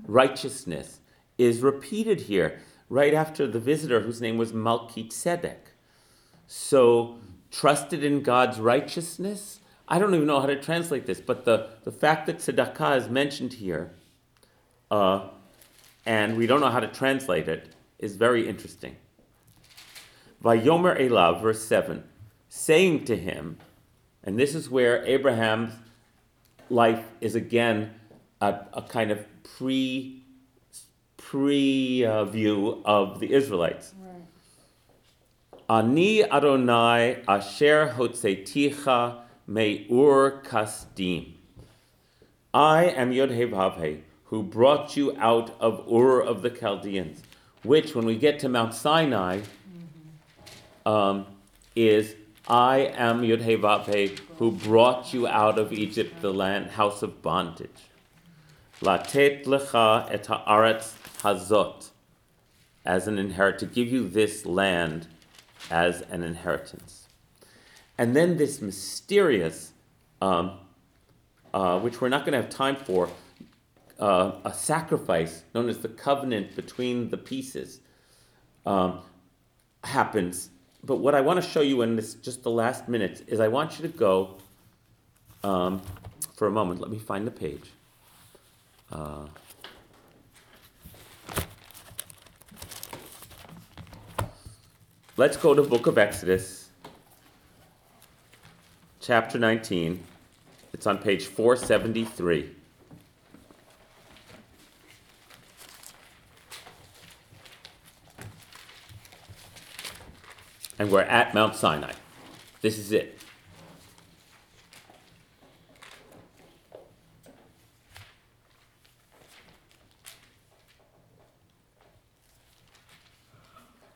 righteousness, is repeated here right after the visitor whose name was Melchizedek. So, trusted in God's righteousness? I don't even know how to translate this, but the, the fact that tzedakah is mentioned here, uh, and we don't know how to translate it, is very interesting. Vayomer Elav, verse 7, saying to him, and this is where Abraham's life is again a, a kind of pre pre uh, view of the Israelites. Ani Adonai asher hotzeticha me'ur kasdim. I am Yod-Heh-Vav-Heh, who brought you out of Ur of the Chaldeans, which, when we get to Mount Sinai, um, is I am Yudhevave, who brought you out of Egypt, the land, house of bondage. Latet lecha et haaretz hazot, as an inherit, to give you this land as an inheritance. And then this mysterious, um, uh, which we're not going to have time for, uh, a sacrifice known as the covenant between the pieces um, happens. But what I want to show you in this just the last minutes is I want you to go um, for a moment. Let me find the page. Uh, let's go to Book of Exodus, chapter 19. It's on page 473. And we're at Mount Sinai. This is it.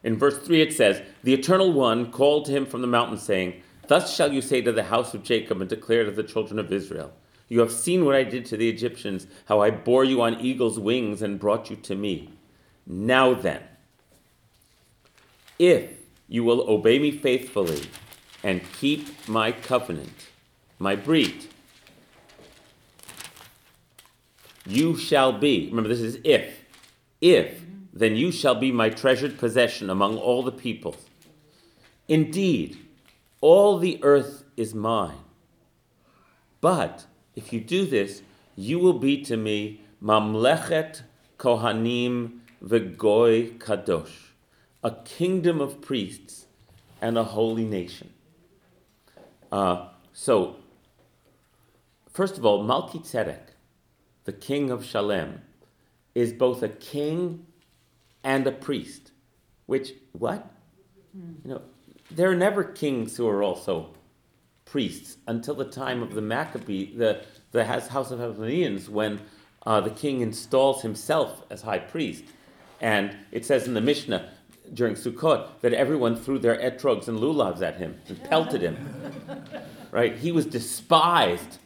In verse 3, it says, The Eternal One called to him from the mountain, saying, Thus shall you say to the house of Jacob and declare to the children of Israel, You have seen what I did to the Egyptians, how I bore you on eagle's wings and brought you to me. Now then, if you will obey me faithfully and keep my covenant, my brit, you shall be, remember this is if, if, then you shall be my treasured possession among all the peoples. Indeed, all the earth is mine. But if you do this, you will be to me mamlechet kohanim v'goy kadosh, a kingdom of priests and a holy nation. Uh, so, first of all, Melchizedek, the king of Shalem, is both a king and a priest. Which, what? You know, there are never kings who are also priests until the time of the Maccabee, the, the house of Hasmoneans, when uh, the king installs himself as high priest. And it says in the Mishnah during Sukkot that everyone threw their etrogs and lulavs at him and pelted him. [laughs] right? He was despised.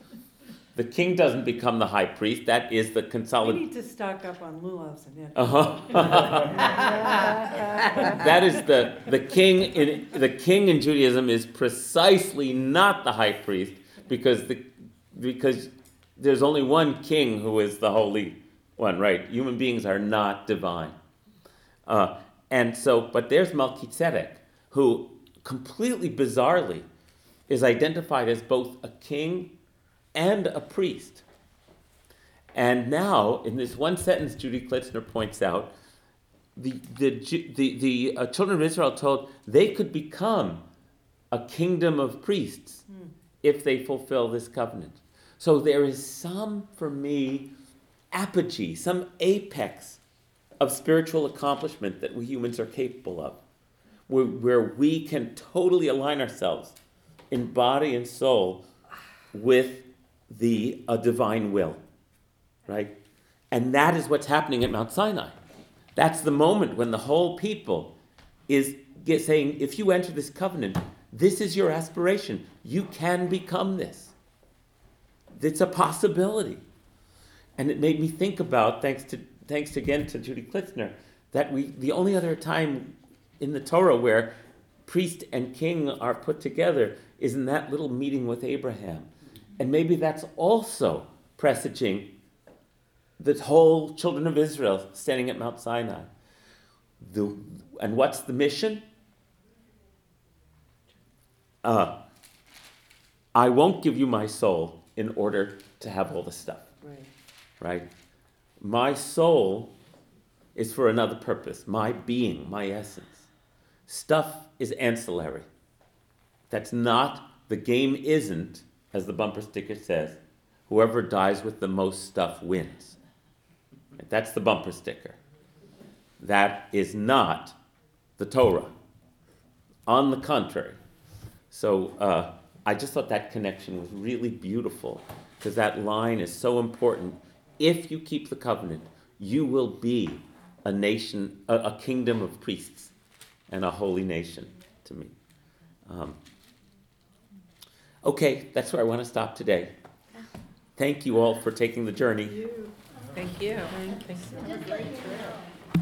The king doesn't become the high priest. That is the We need to stock up on lulavs and. Uh-huh. [laughs] that is the the king in the king in Judaism is precisely not the high priest because the because there's only one king who is the holy one, right? Human beings are not divine, uh, and so but there's Melchizedek who completely bizarrely is identified as both a king and a priest. And now, in this one sentence, Judy Klitsner points out, the, the, the, the uh, children of Israel told they could become a kingdom of priests if they fulfill this covenant. So there is some, for me, apogee, some apex of spiritual accomplishment that we humans are capable of, where, where we can totally align ourselves in body and soul with the uh, divine will right? And that is what's happening at Mount Sinai. That's the moment when the whole people is saying, if you enter this covenant, this is your aspiration. You can become this. It's a possibility. And it made me think about, thanks to thanks again to Judy Klitsner, that we the only other time in the Torah where priest and king are put together is in that little meeting with Abraham. And maybe that's also presaging the whole children of Israel standing at Mount Sinai. The, and what's the mission? Uh, I won't give you my soul in order to have all the stuff, Right. right? My soul is for another purpose, my being, my essence. Stuff is ancillary. That's not, the game isn't, as the bumper sticker says, whoever dies with the most stuff wins. That's the bumper sticker. That is not the Torah. On the contrary. So uh, I just thought that connection was really beautiful because that line is so important. If you keep the covenant, you will be a nation, a, a kingdom of priests and a holy nation to me. Um, Okay, that's where I want to stop today. Thank you all for taking the journey. Thank you. Just let me know.